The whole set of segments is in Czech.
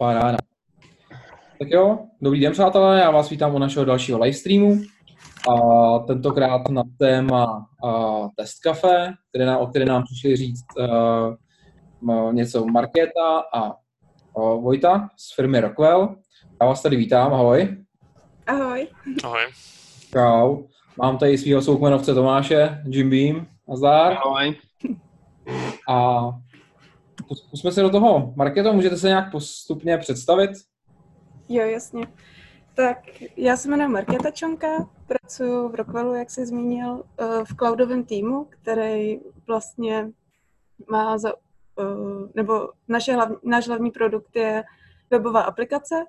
Paráda. Tak jo, dobrý den přátelé, já vás vítám u našeho dalšího livestreamu. A tentokrát na téma a, Test Cafe, které nám, o které nám přišli říct a, něco Markéta a, a Vojta z firmy Rockwell. Já vás tady vítám, ahoj. Ahoj. Ahoj. Čau. Mám tady svého soukmenovce Tomáše, Jim Beam. Nazdar. Ahoj. A Pusme se do toho. Marketo, můžete se nějak postupně představit? Jo, jasně. Tak já se jmenuji Markéta Čonka, pracuji v Rockwellu, jak jsi zmínil, eh, v cloudovém týmu, který vlastně má za, eh, nebo naše hlavní, náš hlavní produkt je webová aplikace.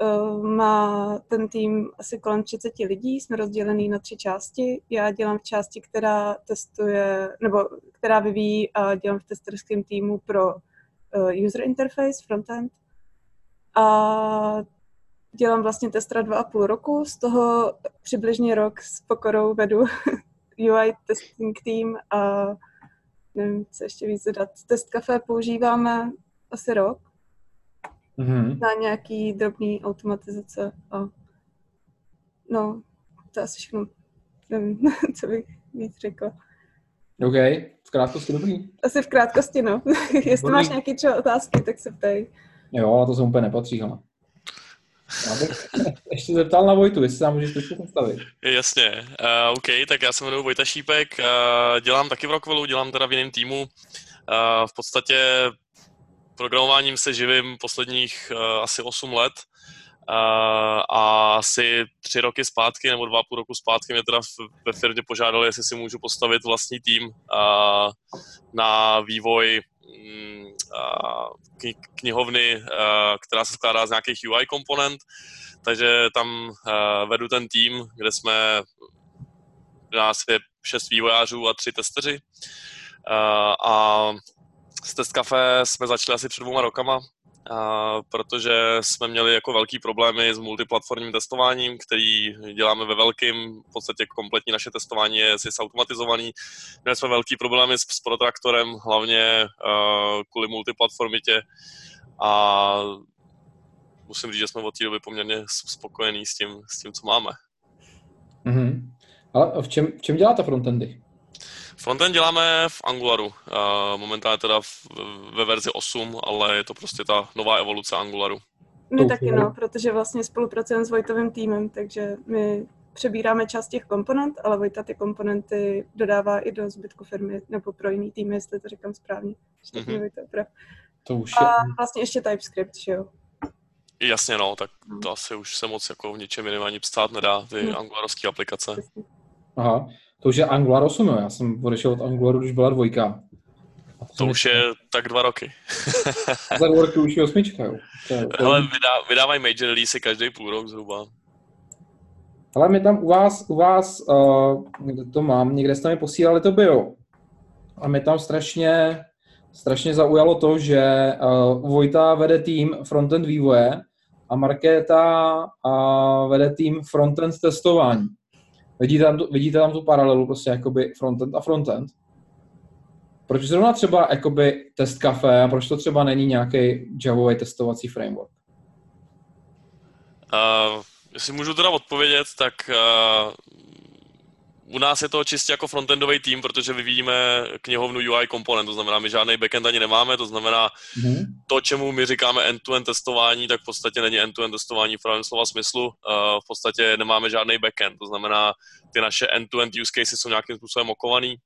Eh, má ten tým asi kolem 30 lidí, jsme rozdělený na tři části. Já dělám v části, která testuje, nebo která vyvíjí a dělám v testerském týmu pro user interface, frontend. A dělám vlastně testra dva a půl roku, z toho přibližně rok s pokorou vedu UI testing team a nevím, co ještě víc dodat. Test kafe používáme asi rok mm-hmm. na nějaký drobný automatizace a no, to asi všechno. Nevím, co bych víc řekla. OK, v krátkosti dobrý. Asi v krátkosti, no. Jestli máš nějaké otázky, tak se ptej. Jo, to se úplně nepatří, hele. Já bych ještě zeptal na Vojtu, jestli se můžeš trošku představit. Jasně, uh, OK, tak já se jmenuji Vojta Šípek, uh, dělám taky v Rockwellu, dělám teda v jiném týmu. Uh, v podstatě programováním se živím posledních uh, asi 8 let uh, a asi tři roky zpátky nebo dva půl roku zpátky mě teda ve firmě požádali, jestli si můžu postavit vlastní tým uh, na vývoj um, knihovny, která se skládá z nějakých UI komponent, takže tam vedu ten tým, kde jsme, nás je šest vývojářů a tři testeři. A s Test Cafe jsme začali asi před dvouma rokama, a protože jsme měli jako velký problémy s multiplatformním testováním, který děláme ve velkým, v podstatě kompletní naše testování je si automatizovaný. Měli jsme velký problémy s, s protraktorem, hlavně uh, kvůli multiplatformitě a musím říct, že jsme od té doby poměrně spokojení s tím, s tím co máme. Mm-hmm. Ale v čem, v čem děláte frontendy? Frontend děláme v Angularu, momentálně teda ve verzi 8, ale je to prostě ta nová evoluce Angularu. My taky no, protože vlastně spolupracujeme s Vojtovým týmem, takže my přebíráme část těch komponent, ale Vojta ty komponenty dodává i do zbytku firmy nebo pro jiný tým, jestli to říkám správně. Mm-hmm. To už je... A vlastně ještě TypeScript, že jo? Jasně no, tak no. to asi už se moc jako v něčem jiném ani psát nedá, ty no. angularovské aplikace. Aha. To už je Angular 8, jo. Já jsem odešel od Angularu, když byla dvojka. To, to už je tak dva roky. Za dva roky už je osmička, jo. Hele, vydá, vydávají major release každý půl rok zhruba. Ale my tam u vás, u vás, uh, kde to mám, někde jste mi posílali to bio. A mi tam strašně, strašně zaujalo to, že uh, Vojta vede tým frontend vývoje a Markéta uh, vede tým frontend testování. Vidíte tam, tu, vidíte tam tu paralelu prostě jakoby frontend a frontend? Proč zrovna třeba jakoby test kafe a proč to třeba není nějaký Javový testovací framework? Uh, jestli můžu teda odpovědět, tak uh, u nás je to čistě jako frontendový tým, protože vyvíjíme knihovnu UI komponent, to znamená, my žádný backend ani nemáme, to znamená, mm-hmm. to, čemu my říkáme end-to-end testování, tak v podstatě není end-to-end testování v pravém slova smyslu. Uh, v podstatě nemáme žádný backend, to znamená, ty naše end-to-end use cases jsou nějakým způsobem okovaný,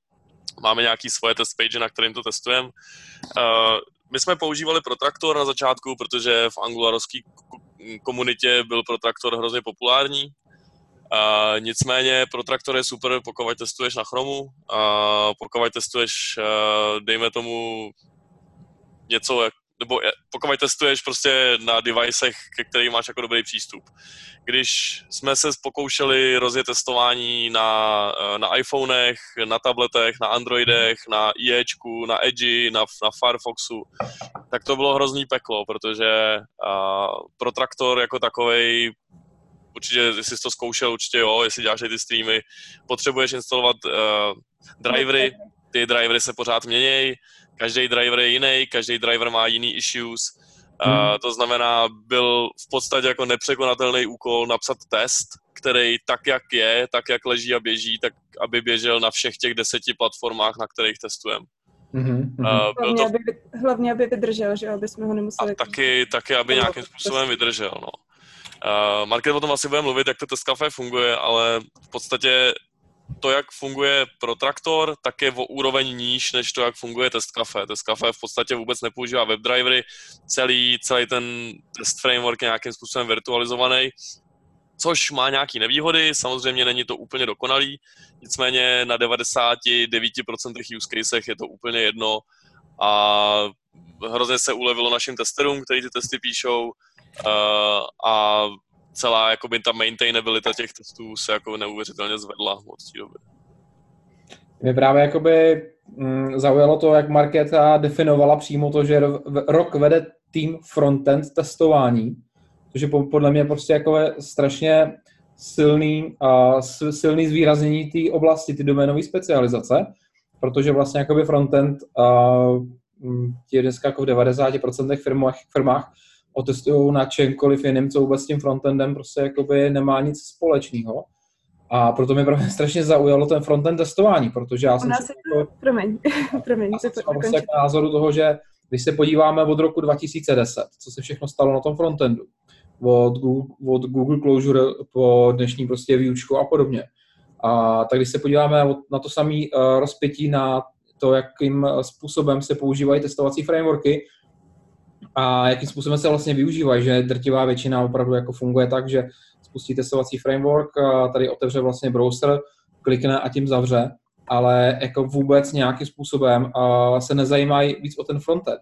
máme nějaký svoje test page, na kterým to testujeme. Uh, my jsme používali Protraktor na začátku, protože v angularovské komunitě byl Protraktor hrozně populární, Uh, nicméně pro traktor je super, pokud testuješ na chromu, a pokud testuješ, uh, dejme tomu, něco, nebo pokud testuješ prostě na devicech, ke kterým máš jako dobrý přístup. Když jsme se pokoušeli rozjet testování na, na iPhonech, na tabletech, na Androidech, na IEčku, na Edge, na, na Firefoxu, tak to bylo hrozný peklo, protože uh, pro traktor jako takovej určitě, jestli jsi to zkoušel, určitě jo, jestli děláš ty streamy, potřebuješ instalovat uh, drivery, ty drivery se pořád měnějí, každý driver je jiný, každý driver má jiný issues Hmm. Uh, to znamená, byl v podstatě jako nepřekonatelný úkol napsat test, který tak, jak je, tak, jak leží a běží, tak aby běžel na všech těch deseti platformách, na kterých testujeme. Mm-hmm. Uh, hlavně, to... aby, hlavně, aby vydržel, že aby jsme ho nemuseli... A taky, taky aby nějakým způsobem vydržel, no. Uh, Market o tom asi bude mluvit, jak to test café funguje, ale v podstatě to, jak funguje pro traktor, tak je o úroveň níž, než to, jak funguje test café. Test café v podstatě vůbec nepoužívá webdrivery, celý, celý ten test framework je nějakým způsobem virtualizovaný, což má nějaké nevýhody, samozřejmě není to úplně dokonalý, nicméně na 99% use casech je to úplně jedno a hrozně se ulevilo našim testerům, kteří ty testy píšou uh, a celá jakoby ta maintainability těch testů se jako neuvěřitelně zvedla od té doby. Mě právě jakoby mm, zaujalo to, jak Markéta definovala přímo to, že rok vede tým frontend testování, což je podle mě prostě jako strašně silný, silný zvýraznění té oblasti, ty doménové specializace, protože vlastně jakoby frontend uh, je dneska jako v 90% firmách, firmách otestují na čemkoliv jiným, co vůbec s tím frontendem prostě jakoby nemá nic společného. A proto mě právě strašně zaujalo ten frontend testování, protože já jsem si jako, promiň, promiň, já jsem prostě názoru toho, že když se podíváme od roku 2010, co se všechno stalo na tom frontendu, od Google, od Google Closure po dnešní prostě výučku a podobně. A tak když se podíváme na to samé uh, rozpětí na to, jakým způsobem se používají testovací frameworky, a jakým způsobem se vlastně využívají, že drtivá většina opravdu jako funguje tak, že spustí testovací framework, a tady otevře vlastně browser, klikne a tím zavře, ale jako vůbec nějakým způsobem se nezajímají víc o ten frontend.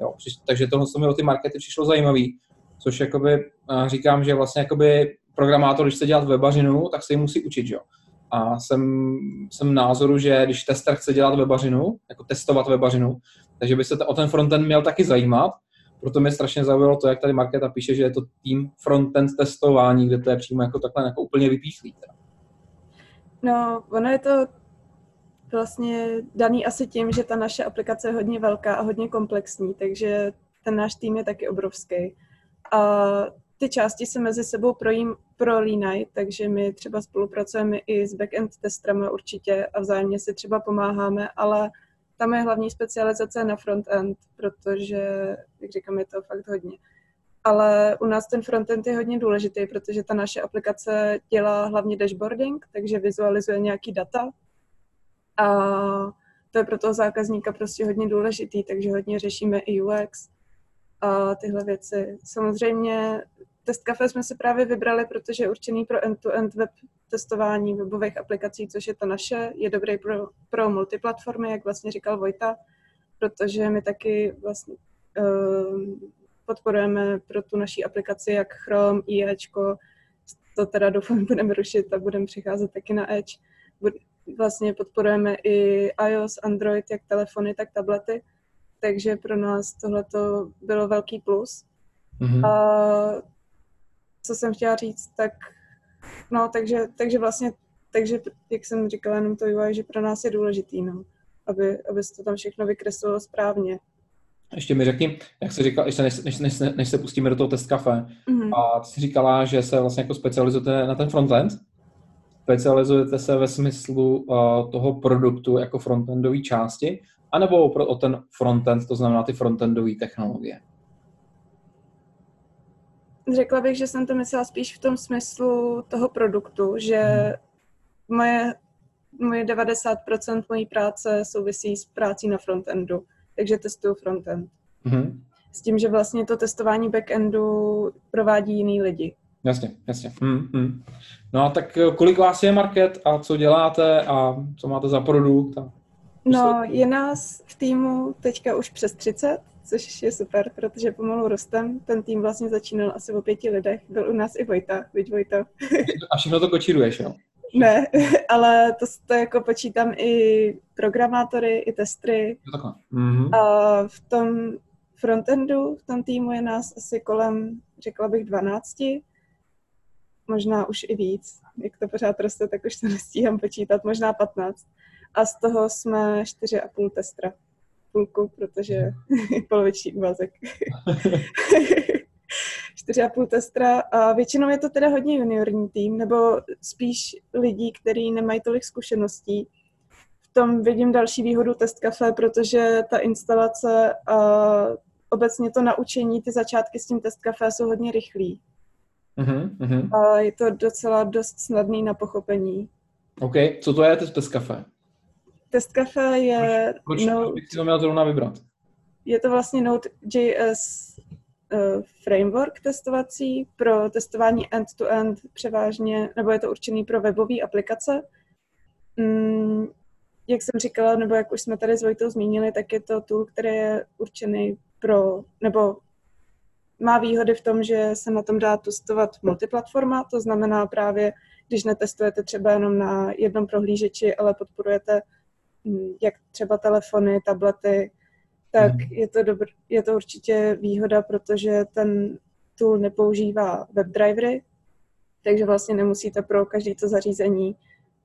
Jo, takže tohle mi o ty markety přišlo zajímavý, což jakoby říkám, že vlastně jakoby programátor, když chce dělat webařinu, tak se ji musí učit, jo. A jsem, jsem názoru, že když tester chce dělat webařinu, jako testovat webařinu, takže by se o ten frontend měl taky zajímat, proto mě strašně zaujalo to, jak tady Markéta píše, že je to tým frontend testování, kde to je přímo jako takhle jako úplně vypíchlý. No, ono je to vlastně daný asi tím, že ta naše aplikace je hodně velká a hodně komplexní, takže ten náš tým je taky obrovský. A ty části se mezi sebou projím, prolínají, takže my třeba spolupracujeme i s backend testrama určitě a vzájemně si třeba pomáháme, ale tam je hlavní specializace na frontend, protože, jak říkám, je to fakt hodně. Ale u nás ten frontend je hodně důležitý, protože ta naše aplikace dělá hlavně dashboarding, takže vizualizuje nějaký data. A to je pro toho zákazníka prostě hodně důležitý, takže hodně řešíme i UX a tyhle věci. Samozřejmě Test Cafe jsme si právě vybrali, protože je určený pro end-to-end web testování webových aplikací, což je to naše. Je dobrý pro, pro multiplatformy, jak vlastně říkal Vojta, protože my taky vlastně uh, podporujeme pro tu naší aplikaci jak Chrome, IEčko, to teda doufám budeme rušit a budeme přicházet taky na Edge. Vlastně podporujeme i iOS, Android, jak telefony, tak tablety, takže pro nás tohle bylo velký plus. Mm-hmm. A co jsem chtěla říct, tak no, takže, takže vlastně, takže jak jsem říkala, jenom to UI, že pro nás je důležitý, no, aby, aby se to tam všechno vykreslilo správně. Ještě mi řekni, jak jsi říkal, ještě než, než, než, než se pustíme do toho test kafe, mm-hmm. a ty jsi říkala, že se vlastně jako specializujete na ten frontend, specializujete se ve smyslu uh, toho produktu jako frontendové části, anebo pro, o ten frontend, to znamená ty frontendové technologie? Řekla bych, že jsem to myslela spíš v tom smyslu toho produktu, že moje, moje 90% mojí práce souvisí s prácí na frontendu, takže testuju frontend. Mm-hmm. S tím, že vlastně to testování backendu provádí jiný lidi. Jasně, jasně. Mm-hmm. No a tak eh, kolik vás je market a co děláte a co máte za produkt? A... No, je nás v týmu teďka už přes 30, což je super, protože pomalu rostem. Ten tým vlastně začínal asi o pěti lidech. Byl u nás i Vojta, viď Vojta. A všechno to kočíruješ, jo? Ne, ale to, to jako počítám i programátory, i testry. Mm-hmm. A v tom frontendu, v tom týmu je nás asi kolem, řekla bych, 12, možná už i víc. Jak to pořád roste, tak už to nestíhám počítat, možná 15. A z toho jsme 4,5 testra. Půlku, protože poloviční úvazek. čtyři a půl testra a většinou je to teda hodně juniorní tým, nebo spíš lidí, kteří nemají tolik zkušeností. V tom vidím další výhodu Test Cafe, protože ta instalace a obecně to naučení, ty začátky s tím Test Cafe jsou hodně rychlý. Uh-huh, A je to docela dost snadný na pochopení. OK, co to je Test Cafe? Test Cafe je... Proč, proč no, to měl zrovna vybrat? Je to vlastně Node.js uh, framework testovací pro testování end-to-end převážně, nebo je to určený pro webové aplikace. Mm, jak jsem říkala, nebo jak už jsme tady s Vojtou zmínili, tak je to tool, který je určený pro, nebo má výhody v tom, že se na tom dá testovat multiplatforma, to znamená právě, když netestujete třeba jenom na jednom prohlížeči, ale podporujete jak třeba telefony, tablety, tak mm. je, to dobr, je to určitě výhoda, protože ten tool nepoužívá WebDrivery, takže vlastně nemusíte pro každý to zařízení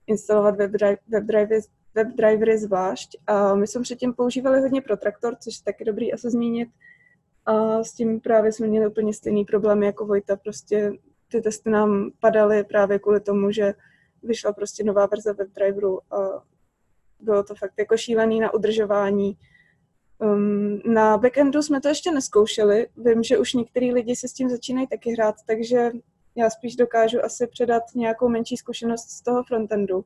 instalovat WebDrivery, WebDrivery, WebDrivery zvlášť. A my jsme předtím používali hodně Protraktor, což je taky dobrý asi zmínit. A s tím právě jsme měli úplně stejný problém jako Vojta. Prostě ty testy nám padaly právě kvůli tomu, že vyšla prostě nová verze WebDriveru a bylo to fakt jako šílený na udržování Um, na backendu jsme to ještě neskoušeli. Vím, že už některý lidi se s tím začínají taky hrát, takže já spíš dokážu asi předat nějakou menší zkušenost z toho frontendu.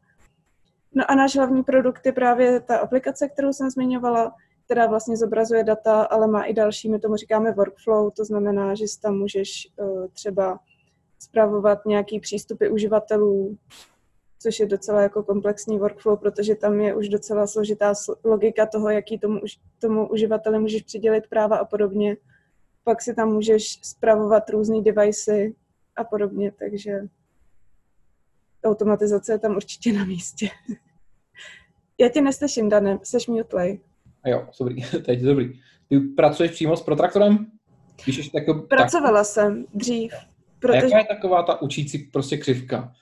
No a náš hlavní produkt je právě ta aplikace, kterou jsem zmiňovala, která vlastně zobrazuje data, ale má i další, my tomu říkáme workflow, to znamená, že si tam můžeš uh, třeba zpravovat nějaký přístupy uživatelů, což je docela jako komplexní workflow, protože tam je už docela složitá logika toho, jaký tomu, tomu uživateli můžeš přidělit práva a podobně. Pak si tam můžeš spravovat různé devicey a podobně, takže automatizace je tam určitě na místě. Já tě neslyším, Dane, seš mutlej. A jo, dobrý, teď dobrý. Ty pracuješ přímo s protraktorem? Píšeš tak, Pracovala tak... jsem dřív. Protože... A jaká je taková ta učící prostě křivka?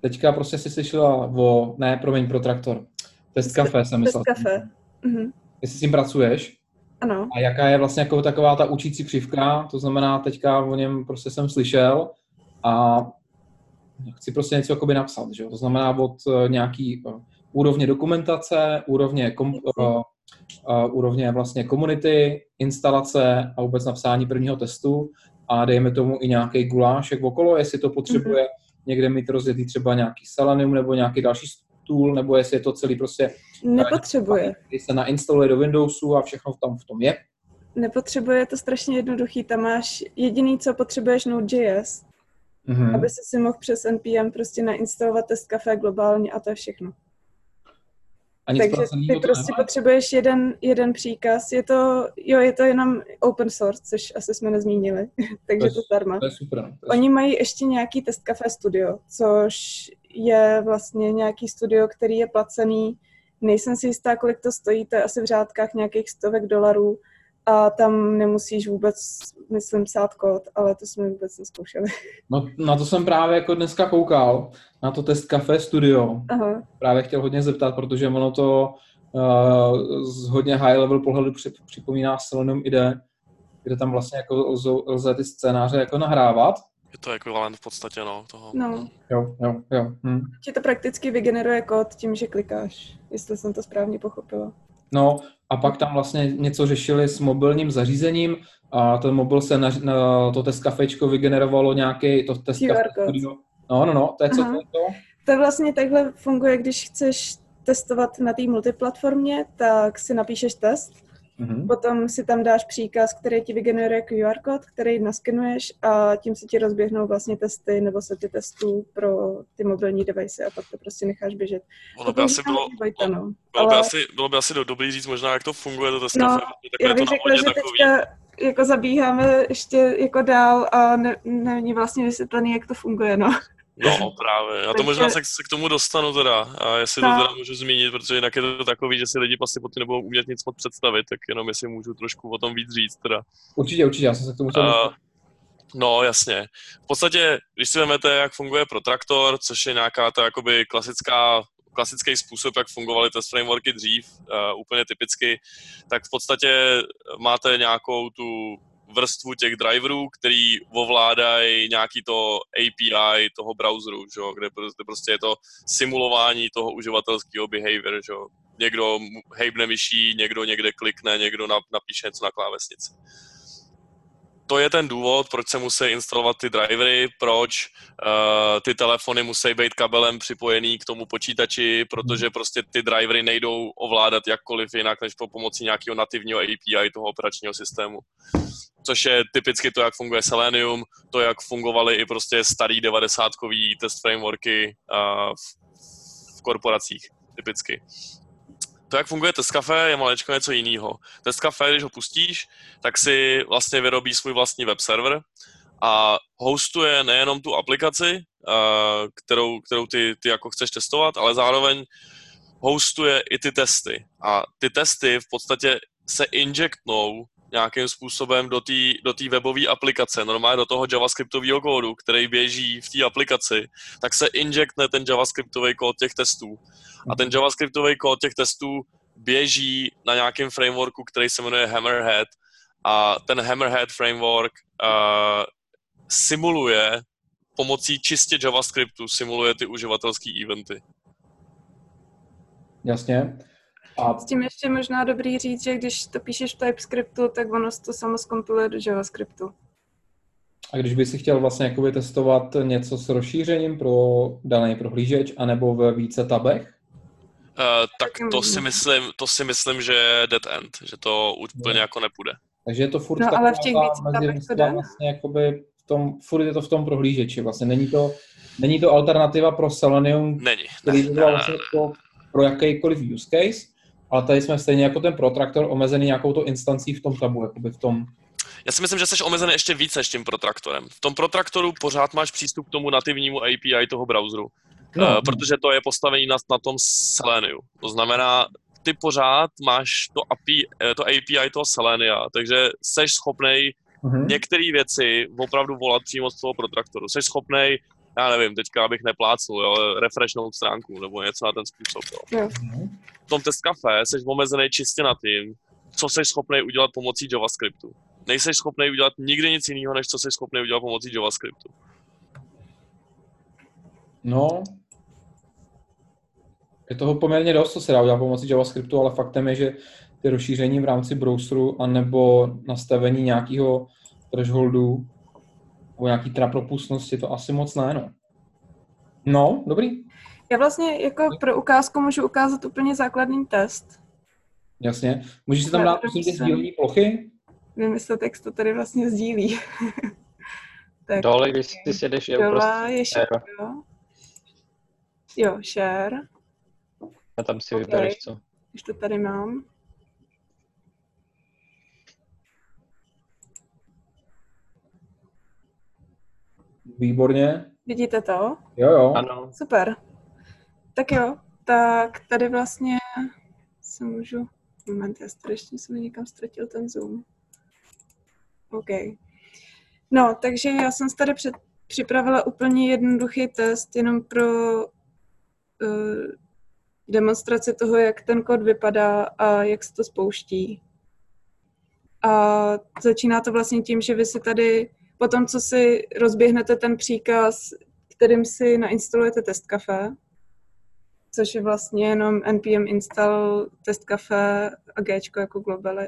Teďka prostě si slyšela o, ne, promiň, pro traktor. Test kafe jsem myslel. Test kafe. Mhm. Jestli s tím pracuješ? Ano. A jaká je vlastně jako taková ta učící křivka, to znamená, teďka o něm prostě jsem slyšel a chci prostě něco jakoby napsat, že? to znamená od uh, nějaký uh, úrovně dokumentace, úrovně, kom, uh, uh, úrovně vlastně komunity, instalace a vůbec napsání prvního testu a dejme tomu i nějaký gulášek okolo, jestli to potřebuje mm-hmm někde mít rozjetý třeba nějaký Selenium nebo nějaký další tool, nebo jestli je to celý prostě... Nepotřebuje. Když se nainstaluje do Windowsu a všechno tam v tom je. Nepotřebuje, je to strašně jednoduchý. Tam máš jediný, co potřebuješ Node.js, mm-hmm. aby si si mohl přes NPM prostě nainstalovat test kafe globálně a to je všechno. A nic Takže ty prostě nemá? potřebuješ jeden, jeden příkaz. Je to, jo, je to jenom open source, což asi jsme nezmínili, takže to, to zdarma. To je super. To je Oni super. mají ještě nějaký test cafe studio, což je vlastně nějaký studio, který je placený. Nejsem si jistá, kolik to stojí, to je asi v řádkách nějakých stovek dolarů a tam nemusíš vůbec, myslím, psát kód, ale to jsme vůbec neskoušeli. No, na to jsem právě jako dneska koukal, na to test Café Studio. Aha. Právě chtěl hodně zeptat, protože ono to uh, z hodně high level pohledu připomíná Selenium IDE, kde tam vlastně jako lze, lze ty scénáře jako nahrávat. Je to ekvivalent v podstatě, no, toho. No. Jo, jo, jo. Hm. Ti to prakticky vygeneruje kód tím, že klikáš, jestli jsem to správně pochopila. No a pak tam vlastně něco řešili s mobilním zařízením a ten mobil se na, na to test kafečko vygenerovalo nějaký, to test. No, no, no, to je co to, to? To vlastně takhle funguje, když chceš testovat na té multiplatformě, tak si napíšeš test Mm-hmm. Potom si tam dáš příkaz, který ti vygeneruje QR kód, který naskenuješ a tím se ti rozběhnou vlastně testy nebo sety testů pro ty mobilní device a pak to prostě necháš běžet. Ono by asi bylo, Vojta, no. bylo, Ale... by asi, bylo by asi dobrý říct možná, jak to funguje, to teskafe. No, já bych řekla, že takový. teďka jako zabíháme ještě jako dál a ne, není vlastně vysvětlený, jak to funguje, no. No právě, já to možná se, se k tomu dostanu teda, a jestli to teda můžu zmínit, protože jinak je to takový, že si lidi asi pod nebudou umět nic moc představit, tak jenom jestli můžu trošku o tom víc říct teda. Určitě, určitě, já jsem se k tomu uh, No, jasně. V podstatě, když si vezmete, jak funguje Protraktor, což je nějaká ta jakoby klasická klasický způsob, jak fungovaly test frameworky dřív, uh, úplně typicky, tak v podstatě máte nějakou tu vrstvu těch driverů, který ovládají nějaký to API toho browseru, že? kde prostě je to simulování toho uživatelského behavior. Že? Někdo hejbne myší, někdo někde klikne, někdo napíše něco na klávesnici to je ten důvod, proč se musí instalovat ty drivery, proč uh, ty telefony musí být kabelem připojený k tomu počítači, protože prostě ty drivery nejdou ovládat jakkoliv jinak, než po pomocí nějakého nativního API toho operačního systému. Což je typicky to, jak funguje Selenium, to, jak fungovaly i prostě starý 90-kový test frameworky uh, v, v korporacích typicky to, jak funguje Tescafe, je malečko něco jiného. Tescafe, když ho pustíš, tak si vlastně vyrobí svůj vlastní web server a hostuje nejenom tu aplikaci, kterou, kterou ty, ty jako chceš testovat, ale zároveň hostuje i ty testy. A ty testy v podstatě se injektnou nějakým způsobem do té do webové aplikace, normálně do toho javascriptového kódu, který běží v té aplikaci, tak se injektne ten javascriptový kód těch testů. A ten javascriptový kód těch testů běží na nějakém frameworku, který se jmenuje Hammerhead a ten Hammerhead framework uh, simuluje pomocí čistě JavaScriptu, simuluje ty uživatelské eventy. Jasně. A... S tím ještě možná dobrý říct, že když to píšeš v TypeScriptu, tak ono to samo zkompiluje do JavaScriptu. A když by si chtěl vlastně jakoby testovat něco s rozšířením pro daný prohlížeč, anebo ve více tabech? Uh, tak to si, myslím, to si myslím, že je dead end, že to úplně no. jako nepůjde. Takže je to furt no, ale v těch více to vlastně jakoby v tom, furt je to v tom prohlížeči. Vlastně není to, není to alternativa pro Selenium, není, který by byl vlastně jako pro jakýkoliv use case, ale tady jsme stejně jako ten protraktor omezený nějakou to instancí v tom tabu, jakoby v tom já si myslím, že jsi omezený ještě více než tím protraktorem. V tom protraktoru pořád máš přístup k tomu nativnímu API toho browseru, no. uh, protože to je postavený na, na tom Seleniu. To znamená, ty pořád máš to API, eh, to API toho Selenia, takže jsi schopný uh-huh. některé věci opravdu volat přímo z toho protraktoru. Jsi schopný já nevím, teďka abych neplácnul, jo, refreshnout stránku nebo něco na ten způsob. Jo. Uh-huh. V tom test kafe jsi omezený čistě na tím, co jsi schopný udělat pomocí JavaScriptu. Nejseš schopný udělat nikdy nic jiného, než co jsi schopný udělat pomocí JavaScriptu. No, je toho poměrně dost, co se dá udělat pomocí JavaScriptu, ale faktem je, že ty rozšíření v rámci browseru anebo nastavení nějakého thresholdu nebo nějaký tra propustnosti, to asi moc ne, no. No, dobrý. Já vlastně jako pro ukázku můžu ukázat úplně základný test. Jasně. Můžeš si tam dát prosím ty sdílení plochy? Vymyslet, jak to tady vlastně sdílí. tak, Dole, když ty si jdeš, je prostě je share. Jo. jo, share. A tam si okay. vybereš co. Když to tady mám. Výborně. Vidíte to? Jo, jo. Ano. Super. Tak jo, tak tady vlastně se můžu... Moment, já ještě jsem někam ztratil ten zoom. OK. No, takže já jsem tady před, připravila úplně jednoduchý test jenom pro uh, demonstraci toho, jak ten kód vypadá a jak se to spouští. A začíná to vlastně tím, že vy si tady, potom co si rozběhnete ten příkaz, kterým si nainstalujete test kafe, což je vlastně jenom npm install test kafe a g jako globally,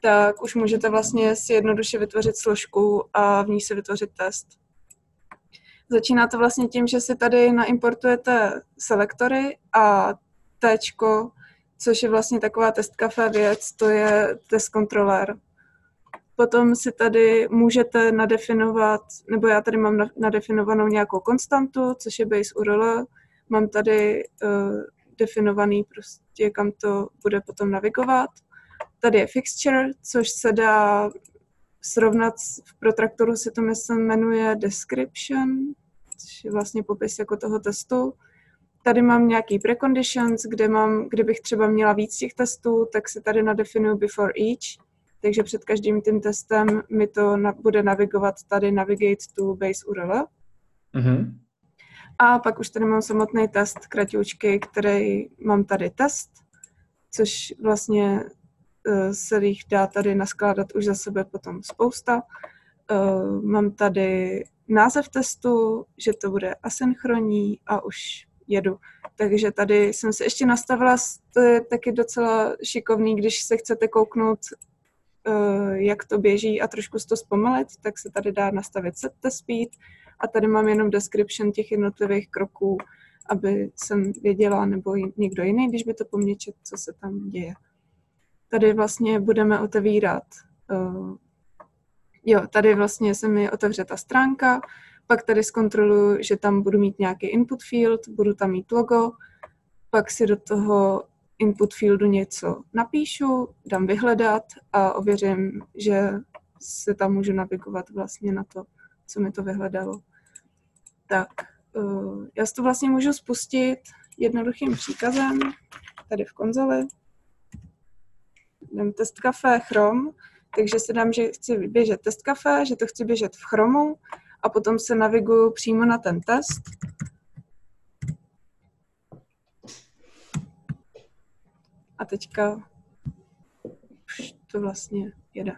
tak už můžete vlastně si jednoduše vytvořit složku a v ní si vytvořit test. Začíná to vlastně tím, že si tady naimportujete selektory a T, což je vlastně taková test kafe věc, to je test controller. Potom si tady můžete nadefinovat, nebo já tady mám nadefinovanou nějakou konstantu, což je base URL. Mám tady uh, definovaný prostě, kam to bude potom navigovat. Tady je fixture, což se dá srovnat v protraktoru se to myslím jmenuje description, což je vlastně popis jako toho testu. Tady mám nějaký preconditions, kde mám, kdybych třeba měla víc těch testů, tak se tady nadefinuju before each, takže před každým tím testem mi to na, bude navigovat tady navigate to base URL. Mm-hmm. A pak už tady mám samotný test kratičky, který mám tady test, což vlastně uh, se jich dá tady naskládat už za sebe potom spousta. Uh, mám tady název testu, že to bude asynchronní a už jedu. Takže tady jsem se ještě nastavila, to je taky docela šikovný, když se chcete kouknout, jak to běží a trošku to zpomalit, tak se tady dá nastavit set the speed a tady mám jenom description těch jednotlivých kroků, aby jsem věděla, nebo někdo jiný, když by to po mně čet, co se tam děje. Tady vlastně budeme otevírat, uh, jo, tady vlastně se mi otevře ta stránka, pak tady zkontroluji, že tam budu mít nějaký input field, budu tam mít logo, pak si do toho input fieldu něco napíšu, dám vyhledat a ověřím, že se tam můžu navigovat vlastně na to, co mi to vyhledalo. Tak, uh, já si to vlastně můžu spustit jednoduchým příkazem tady v konzoli. Dám test kafe Chrome, takže si dám, že chci běžet test kafe, že to chci běžet v Chromu a potom se naviguju přímo na ten test. A teďka už to vlastně jede.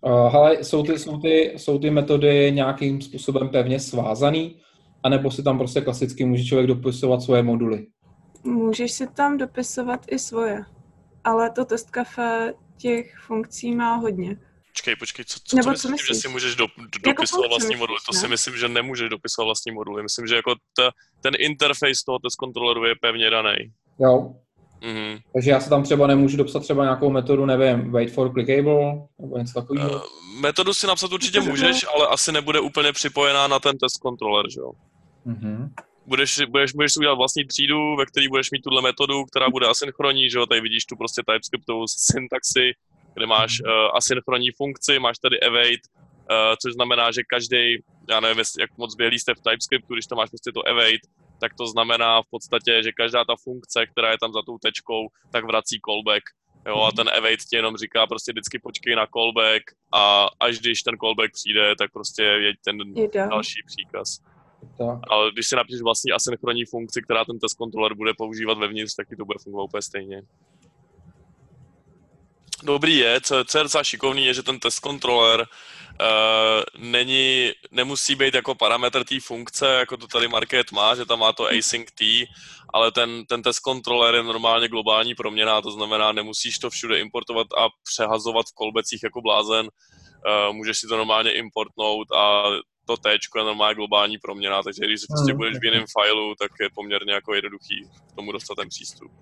Uh, hele, jsou ty, jsou, ty, jsou ty metody nějakým způsobem pevně svázaný, anebo si tam prostě klasicky může člověk dopisovat svoje moduly? Můžeš si tam dopisovat i svoje, ale to test kafe těch funkcí má hodně. Počkej, počkej, co, co, Nebo co myslíš, že si můžeš do, do, jako dopisovat vlastní moduly? To ne? si myslím, že nemůžeš dopisovat vlastní moduly. Myslím, že jako ta, ten interface toho test kontroleru je pevně daný. Jo, Mm-hmm. Takže já se tam třeba nemůžu dopsat třeba nějakou metodu, nevím, wait for clickable, nebo něco takového? Uh, metodu si napsat určitě můžeš, ale asi nebude úplně připojená na ten test controller, že jo? Mm-hmm. Budeš, budeš, budeš si udělat vlastní třídu, ve které budeš mít tuhle metodu, která bude asynchronní, že jo? Tady vidíš tu prostě TypeScriptovou syntaxi, kde máš uh, asynchronní funkci, máš tady await, uh, což znamená, že každý, já nevím, jak moc bělý jste v TypeScriptu, když to máš prostě to await, tak to znamená v podstatě, že každá ta funkce, která je tam za tou tečkou, tak vrací callback. Jo, a ten await ti jenom říká prostě vždycky počkej na callback a až když ten callback přijde, tak prostě je ten Jde. další příkaz. Tak. Ale když si napíšeš vlastní asynchronní funkci, která ten test kontroler bude používat vevnitř, tak ti to bude fungovat úplně stejně dobrý je, co, co je docela šikovný, je, že ten test controller uh, není, nemusí být jako parametr té funkce, jako to tady Market má, že tam má to async t, ale ten, ten test controller je normálně globální proměna, to znamená, nemusíš to všude importovat a přehazovat v kolbecích jako blázen, uh, můžeš si to normálně importnout a to T je normálně globální proměna, takže když prostě budeš v jiném failu, tak je poměrně jako jednoduchý k tomu dostat ten přístup.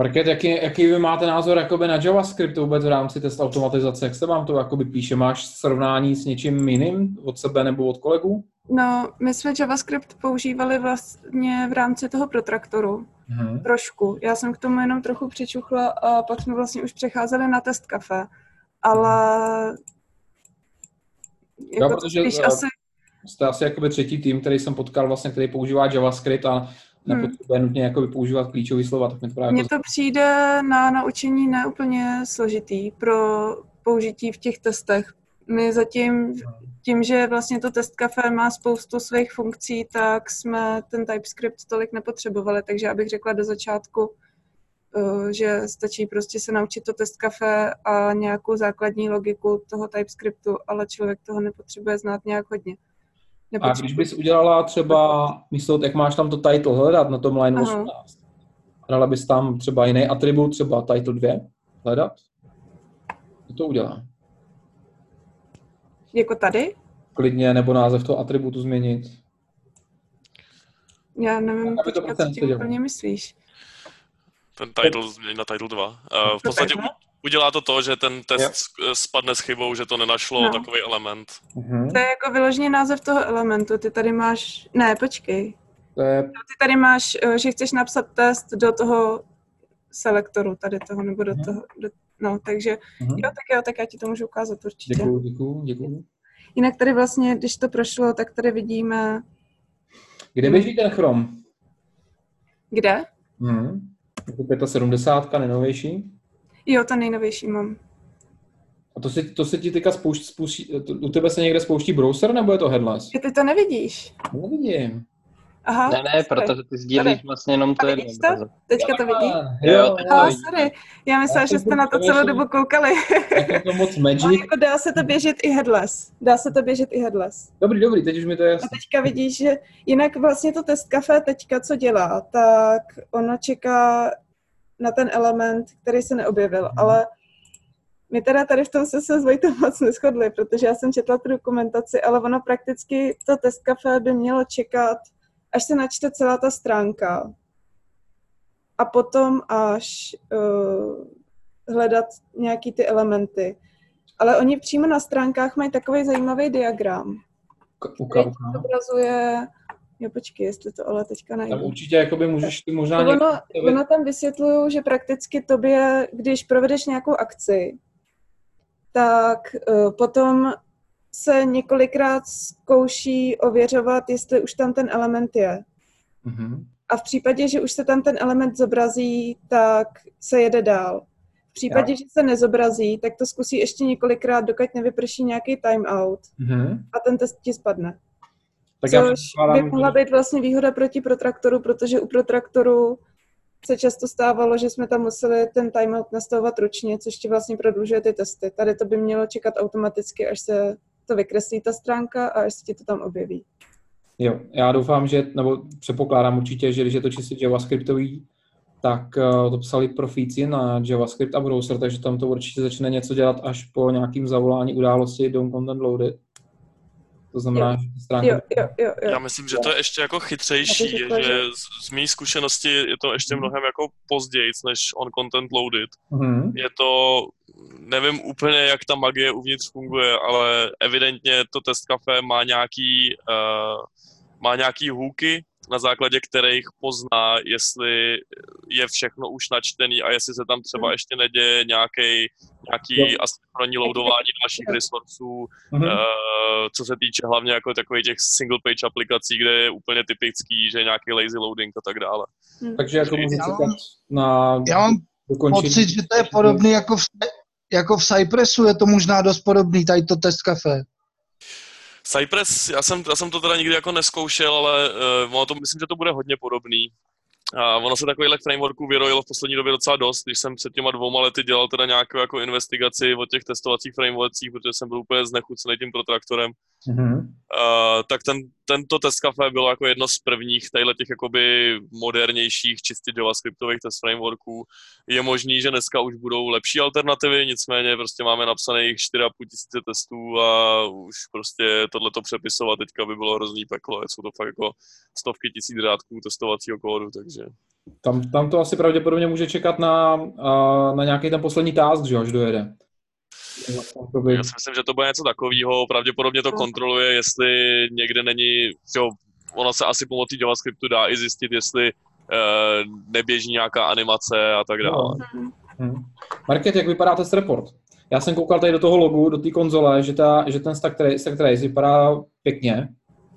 Parket, jaký, jaký vy máte názor jakoby na JavaScript vůbec v rámci test automatizace? Jak se vám to jakoby píše? Máš srovnání s něčím jiným od sebe nebo od kolegů? No, my jsme JavaScript používali vlastně v rámci toho protraktoru. Hmm. Trošku. Já jsem k tomu jenom trochu přičuchla a pak jsme vlastně už přecházeli na test kafe. Ale... Jako, jo, protože když asi... jste asi jakoby třetí tým, který jsem potkal vlastně, který používá JavaScript a nepotřebuje hmm. nutně jako používat klíčové slova. Tak mi to Mně jako... to přijde na naučení neúplně složitý pro použití v těch testech. My zatím tím, že vlastně to test kafe má spoustu svých funkcí, tak jsme ten TypeScript tolik nepotřebovali, takže abych řekla do začátku, eh, že stačí prostě se naučit to test kafe a nějakou základní logiku toho TypeScriptu, ale člověk toho nepotřebuje znát nějak hodně. A když bys udělala třeba, místo, jak máš tam to title hledat na tom line Aha. 18, dala bys tam třeba jiný atribut, třeba title 2 hledat, co to udělá? Jako tady? Klidně, nebo název toho atributu změnit. Já nevím, to co tím úplně myslíš. Ten title změnit na title 2. Uh, eh, v podstatě udělá to to, že ten test yep. spadne s chybou, že to nenašlo no. takový element. Uh-huh. To je jako vyloženě název toho elementu. Ty tady máš... Ne, počkej. To je... Ty tady máš, eh, že chceš napsat test do toho selektoru tady toho, nebo do uh-huh. toho... Do... No, takže uh-huh. jo, tak jo, tak já ti to můžu ukázat určitě. Děkuju, děkuju, děkuju. Jinak tady vlastně, když to prošlo, tak tady vidíme... Kde běží ten Chrome? Kde? Hmm. Jako 75, nejnovější? Jo, to nejnovější mám. A to se, to se ti teďka spouští, spouští, u tebe se někde spouští browser, nebo je to headless? Ty to nevidíš. Nevidím. Aha, Ne, ne, protože ty sdílíš Tady. vlastně jenom to A jedno. to? Teďka to vidíš? Jo, teď to Ah, vidím. sorry. Já myslela, že jste na to to celou dobu koukali. Je to moc No, magic. jako dá se to běžet i headless. Dá se to běžet i headless. Dobrý, dobrý, teď už mi to je A jasné. teďka vidíš, že jinak vlastně to test kafe teďka, co dělá, tak ono čeká na ten element, který se neobjevil, Mhm. ale my teda tady v tom se se s Vojtou moc neschodli, protože já jsem četla tu dokumentaci, ale ono prakticky to test kafe by mělo čekat, až se načte celá ta stránka a potom až uh, hledat nějaký ty elementy. Ale oni přímo na stránkách mají takový zajímavý diagram, Uka, který uka. Jo počkej, jestli to ale teďka najdu. Tam určitě jakoby můžeš ty možná někde... ono, ono tam vysvětlují, že prakticky tobě, když provedeš nějakou akci, tak uh, potom se několikrát zkouší ověřovat, jestli už tam ten element je. Mhm. A v případě, že už se tam ten element zobrazí, tak se jede dál. V případě, že se nezobrazí, tak to zkusí ještě několikrát, dokud nevyprší nějaký timeout Mhm. a ten test ti spadne. Tak já Což by předpokládám, mohla být vlastně výhoda proti protraktoru, protože u protraktoru se často stávalo, že jsme tam museli ten timeout nastavovat ručně, což ti vlastně prodlužuje ty testy. Tady to by mělo čekat automaticky, až se to vykreslí ta stránka a až se ti to tam objeví. Jo, já doufám, že, nebo předpokládám určitě, že když je to čistě JavaScriptový, tak uh, to psali profíci na JavaScript a browser, takže tam to určitě začne něco dělat až po nějakým zavolání události don't content loaded. To znamená, Jo. že stránka... Jo, jo, jo, jo. Já myslím, že to je ještě jako chytřejší, řekla, že že- z, z mý zkušenosti je to ještě mnohem jako později, než on content loaded. Mhm. Je to, nevím úplně, jak ta magie uvnitř funguje, ale evidentně to test kafe má nějaký, uh, má nějaký hooky, na základě kterých pozná, jestli je všechno už načtený a jestli se tam třeba ještě neděje nějaký, nějaký asynchronní loadování dalších resursů, Mhm. Uh, co se týče hlavně jako takových těch single page aplikací, kde je úplně typický, že je nějaký lazy loading a tak dále. Takže jako můžu Já mám- čekat na Já mám dokončení. pocit, že to je podobný jako v, jako v Cypressu, je to možná dost podobný, tady to test kafe. Cypress, já jsem, já jsem to teda nikdy jako neskoušel, ale uh, ono to, myslím, že to bude hodně podobný. A ono se takovýchhle frameworků vyrojilo v poslední době docela dost, když jsem před těma dvouma lety dělal teda nějakou jako investigaci o těch testovacích frameworkcích, protože jsem byl úplně znechucený tím protraktorem. Mhm. Uh, tak ten, tento test cafe bylo jako jedno z prvních tady těch jakoby modernějších, čistě javascriptových test frameworků. Je možný, že dneska už budou lepší alternativy, nicméně prostě máme napsaných 4,5 tisíce testů a už prostě tohleto přepisovat teďka by bylo hrozný peklo. Jsou to fakt jako stovky tisíc řádků testovacího kódu, takže Tam, tam to asi pravděpodobně může čekat na, na nějaký ten poslední task, že jo, až dojede. Já si myslím, že to bude něco takového. Pravděpodobně to kontroluje, jestli někde není, jo, ono se asi pomocí JavaScriptu dá i zjistit, jestli eh, neběží nějaká animace a tak dále. No. Hmm. Market, jak vypadá test report? Já jsem koukal tady do toho logu, do té konzole, že, ta, že ten stack trace, stack trace vypadá pěkně.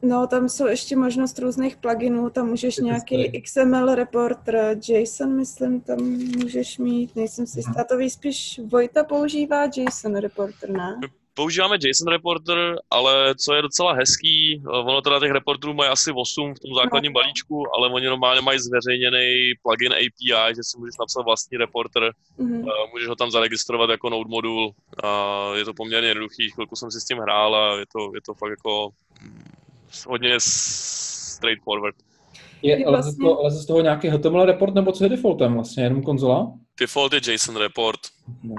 No, tam jsou ještě možnost různých pluginů, tam můžeš nějaký XML reporter, JSON, myslím, tam můžeš mít, nejsem si jistá, to spíš Vojta používá JSON reporter, ne? Používáme JSON Reporter, ale co je docela hezký, eh, ono teda těch reporterů mají asi 8 v tom základním balíčku, ale oni normálně mají zveřejněný plugin API, že si můžeš napsat vlastní reporter, Mhm. eh, můžeš ho tam zaregistrovat jako node modul. A je to poměrně jednoduchý, chvilku jsem si s tím hrál a je to, je to fakt jako hodně straightforward. Je, Je leze, vlastně- z toho, leze z toho nějaký HTML report, nebo co je defaultem vlastně, jenom konzola? Default je JSON report. Uh,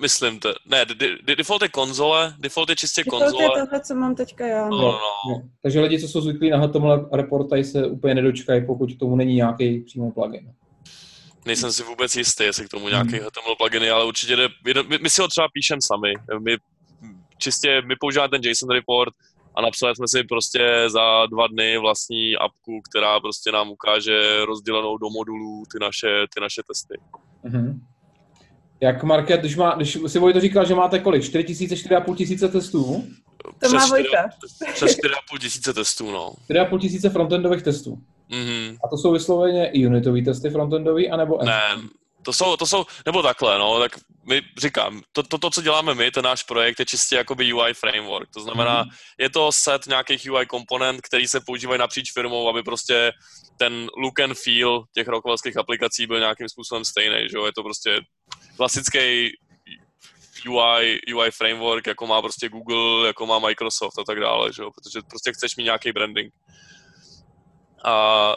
myslím, to, ne, de, de, default je konzole, default je čistě Default je konzole. tohle, co mám teďka já. No, No. no, no. Takže lidi, co jsou zvyklí na HTML report, tady se úplně nedočkají, pokud k tomu není nějaký přímo plugin. Nejsem si vůbec jistý, jestli k tomu nějaký Hmm. HTML pluginy, ale určitě jde, jedno- my, my si ho třeba píšeme sami. My čistě, my používáme ten JSON report a napsali jsme si prostě za dva dny vlastní apku, která prostě nám ukáže rozdělenou do modulů ty naše, ty naše testy. Mhm. Jak Market, když, má, když si Vojto říkal, že máte kolik? 4 tisíce, 4,5 tisíce testů? To má čtyři- Vojta. Přes 4,5 tisíce testů, no. 4,5 tisíce frontendových testů. Mhm. A to jsou vysloveně i unitové testy frontendový, anebo Ne, To jsou, to jsou, nebo takhle, no, tak my říkám, to, to, to, co děláme my, ten náš projekt je čistě jakoby UI framework, to znamená, mm. je to set nějakých UI komponent, který se používají napříč firmou, aby prostě ten look and feel těch rokovských aplikací byl nějakým způsobem stejný, že jo, je to prostě klasický UI, UI framework, jako má prostě Google, jako má Microsoft a tak dále, že jo? protože prostě chceš mít nějaký branding. A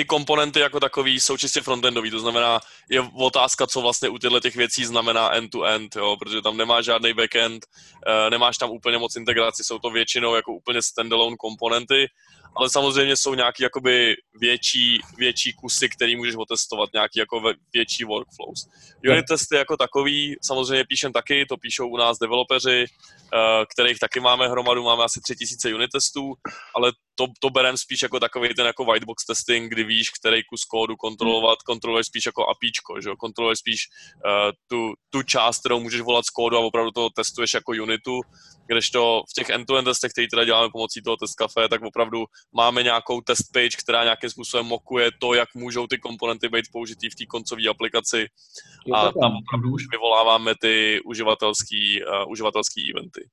ty komponenty jako takový jsou čistě frontendový, to znamená, je otázka, co vlastně u těchto těch věcí znamená end-to-end, jo, protože tam nemá žádný backend, eh, nemáš tam úplně moc integraci, jsou to většinou jako úplně standalone komponenty ale samozřejmě jsou nějaký jakoby větší, větší kusy, který můžeš otestovat, nějaký jako větší workflows. Unit testy jako takový samozřejmě píšem taky, to píšou u nás developeři, eh, kterých taky máme hromadu, máme asi 3000 unit testů, ale to, to berem spíš jako takový ten jako whitebox testing, kdy víš, který kus kódu kontrolovat, kontroluješ spíš jako APIčko, že jo? kontroluješ spíš uh, tu, tu část, kterou můžeš volat z kódu a opravdu to testuješ jako unitu, kdežto v těch end-to-end testech, který teda děláme pomocí toho test cafe, tak opravdu máme nějakou test page, která nějakým způsobem mokuje to, jak můžou ty komponenty být použitý v té koncové aplikaci a tam opravdu už vyvoláváme ty uživatelský, uh, uživatelský eventy.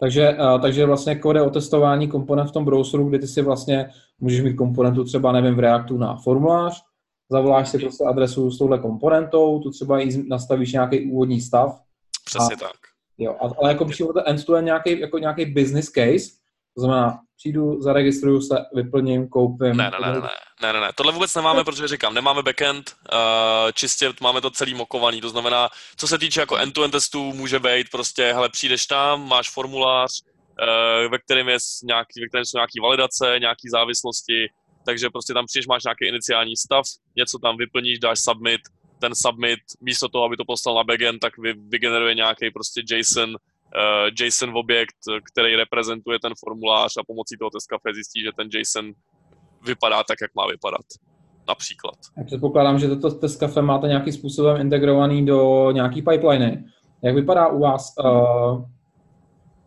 Takže, uh, takže vlastně kode o testování komponent v tom browseru, kdy ty si vlastně můžeš mít komponentu třeba, nevím, v Reactu na formulář, zavoláš si prostě adresu s touhle komponentou, tu třeba i nastavíš nějaký úvodní stav. Přesně a, tak. Jo, ale jako to end-to-end nějaký, jako nějaký business case, to znamená, přijdu, zaregistruju se, vyplním, koupím. Ne, ne, ne, ne, ne, ne, ne. Tohle vůbec nemáme, protože říkám, nemáme backend, uh, čistě máme to celý mokovaný, to znamená, co se týče jako end-to-end testů, může být prostě, hele, přijdeš tam, máš formulář, uh, ve kterém, je nějaký, ve kterém jsou nějaké validace, nějaké závislosti, takže prostě tam přijdeš, máš nějaký iniciální stav, něco tam vyplníš, dáš submit, ten submit, místo toho, aby to poslal na backend, tak vy, vygeneruje nějaký prostě JSON, uh, JSON objekt, který reprezentuje ten formulář a pomocí toho test cafe zjistí, že ten JSON vypadá tak, jak má vypadat. Například. Já předpokládám, že toto test cafe máte nějakým způsobem integrovaný do nějaký pipeliny. Jak vypadá u vás uh,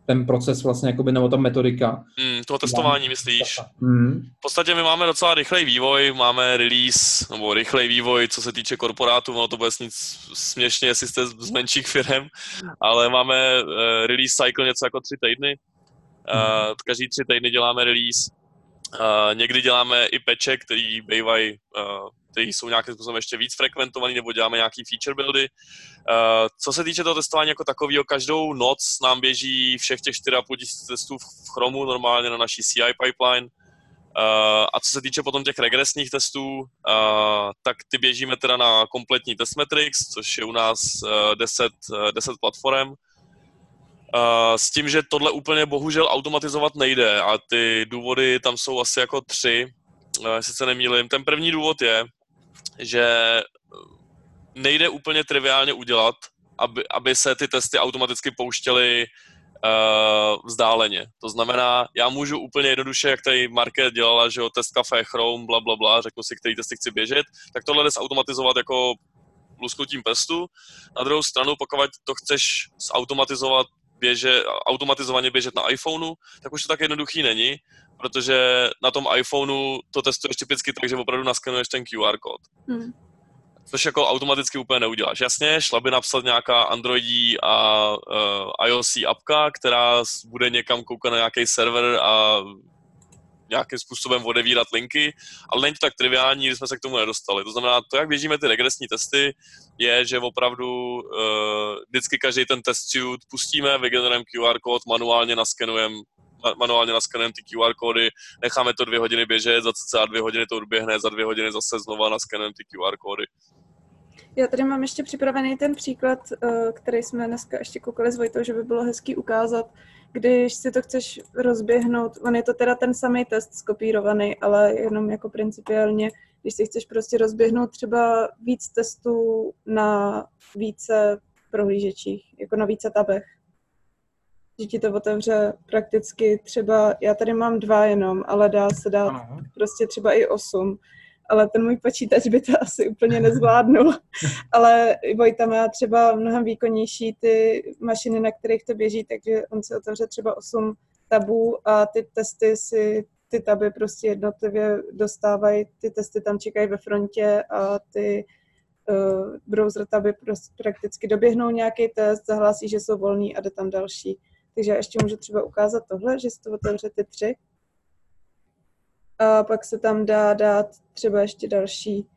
ten proces vlastně, jakoby, nebo ta metodika. Hmm, toho testování, myslíš? Hmm. V podstatě my máme docela rychlej vývoj, máme release, nebo rychlej vývoj, co se týče korporátu, ono to bude snít směšně, jestli jste z menších firm, ale máme uh, release cycle něco jako tři týdny. Uh, každý tři týdny děláme release. Uh, někdy děláme i peče, který bývají uh, který jsou nějakým způsobem ještě víc frekventovaný, nebo děláme nějaký feature buildy. Uh, co se týče toho testování jako takového, každou noc nám běží všech těch 4,5 tisíc testů v Chromu normálně na naší CI pipeline. Uh, a co se týče potom těch regresních testů, uh, tak ty běžíme teda na kompletní testmetrix, což je u nás uh, 10, uh, 10 platform. Uh, s tím, že tohle úplně bohužel automatizovat nejde a ty důvody tam jsou asi jako tři, uh, jestli se nemýlím. Ten první důvod je, že eh, nejde úplně triviálně udělat, aby, aby se ty testy automaticky pouštěly uh, vzdáleně. To znamená, já můžu úplně jednoduše, jak tady Market dělala, že jo, test Café, Chrome, bla, bla, bla, řeknu si, který testy chci běžet, tak tohle jde automatizovat jako lusknutím pestu. Na druhou stranu, pokud to chceš zautomatizovat běže, automatizovaně běžet na iPhoneu, tak už to tak jednoduchý není, protože na tom iPhoneu to testuješ typicky tak, že opravdu naskenuješ ten QR kód. Hmm. Což jako automaticky úplně neuděláš. Jasně, šla by napsat nějaká Androidí a uh, iOS apka, která bude někam koukat na nějaký server a nějakým způsobem odevírat linky, ale není to tak triviální, když jsme se k tomu nedostali. To znamená, to, jak běžíme ty regresní testy, je, že opravdu uh, vždycky každý ten test suite pustíme, vygenerujeme QR kód, manuálně naskenujeme manuálně naskenujeme ty QR kódy, necháme to dvě hodiny běžet, za cca dvě hodiny to odběhne, za dvě hodiny zase znova naskenujeme ty QR kódy. Já tady mám ještě připravený ten příklad, eh, který jsme dneska ještě koukali s Vojtou, že by bylo hezký ukázat, když si to chceš rozběhnout, on je to teda ten samý test skopírovaný, ale jenom jako principiálně, když si chceš prostě rozběhnout třeba víc testů na více prohlížečích, jako na více tabech, že ti to otevře prakticky třeba, já tady mám dva jenom, ale dá se dát ano. prostě třeba i osm, ale ten můj počítač by to asi úplně nezvládnul. ale Vojta má třeba mnohem výkonnější ty mašiny, na kterých to běží, takže on si otevře třeba osm tabů a ty testy si ty taby prostě jednotlivě dostávají, ty testy tam čekají ve frontě a ty uh, browser taby prakticky doběhnou nějaký test, zahlásí, že jsou volný a jde tam další. Takže já ještě můžu třeba ukázat tohle, že si to otevře ty tři. A pak se tam dá dát třeba ještě další.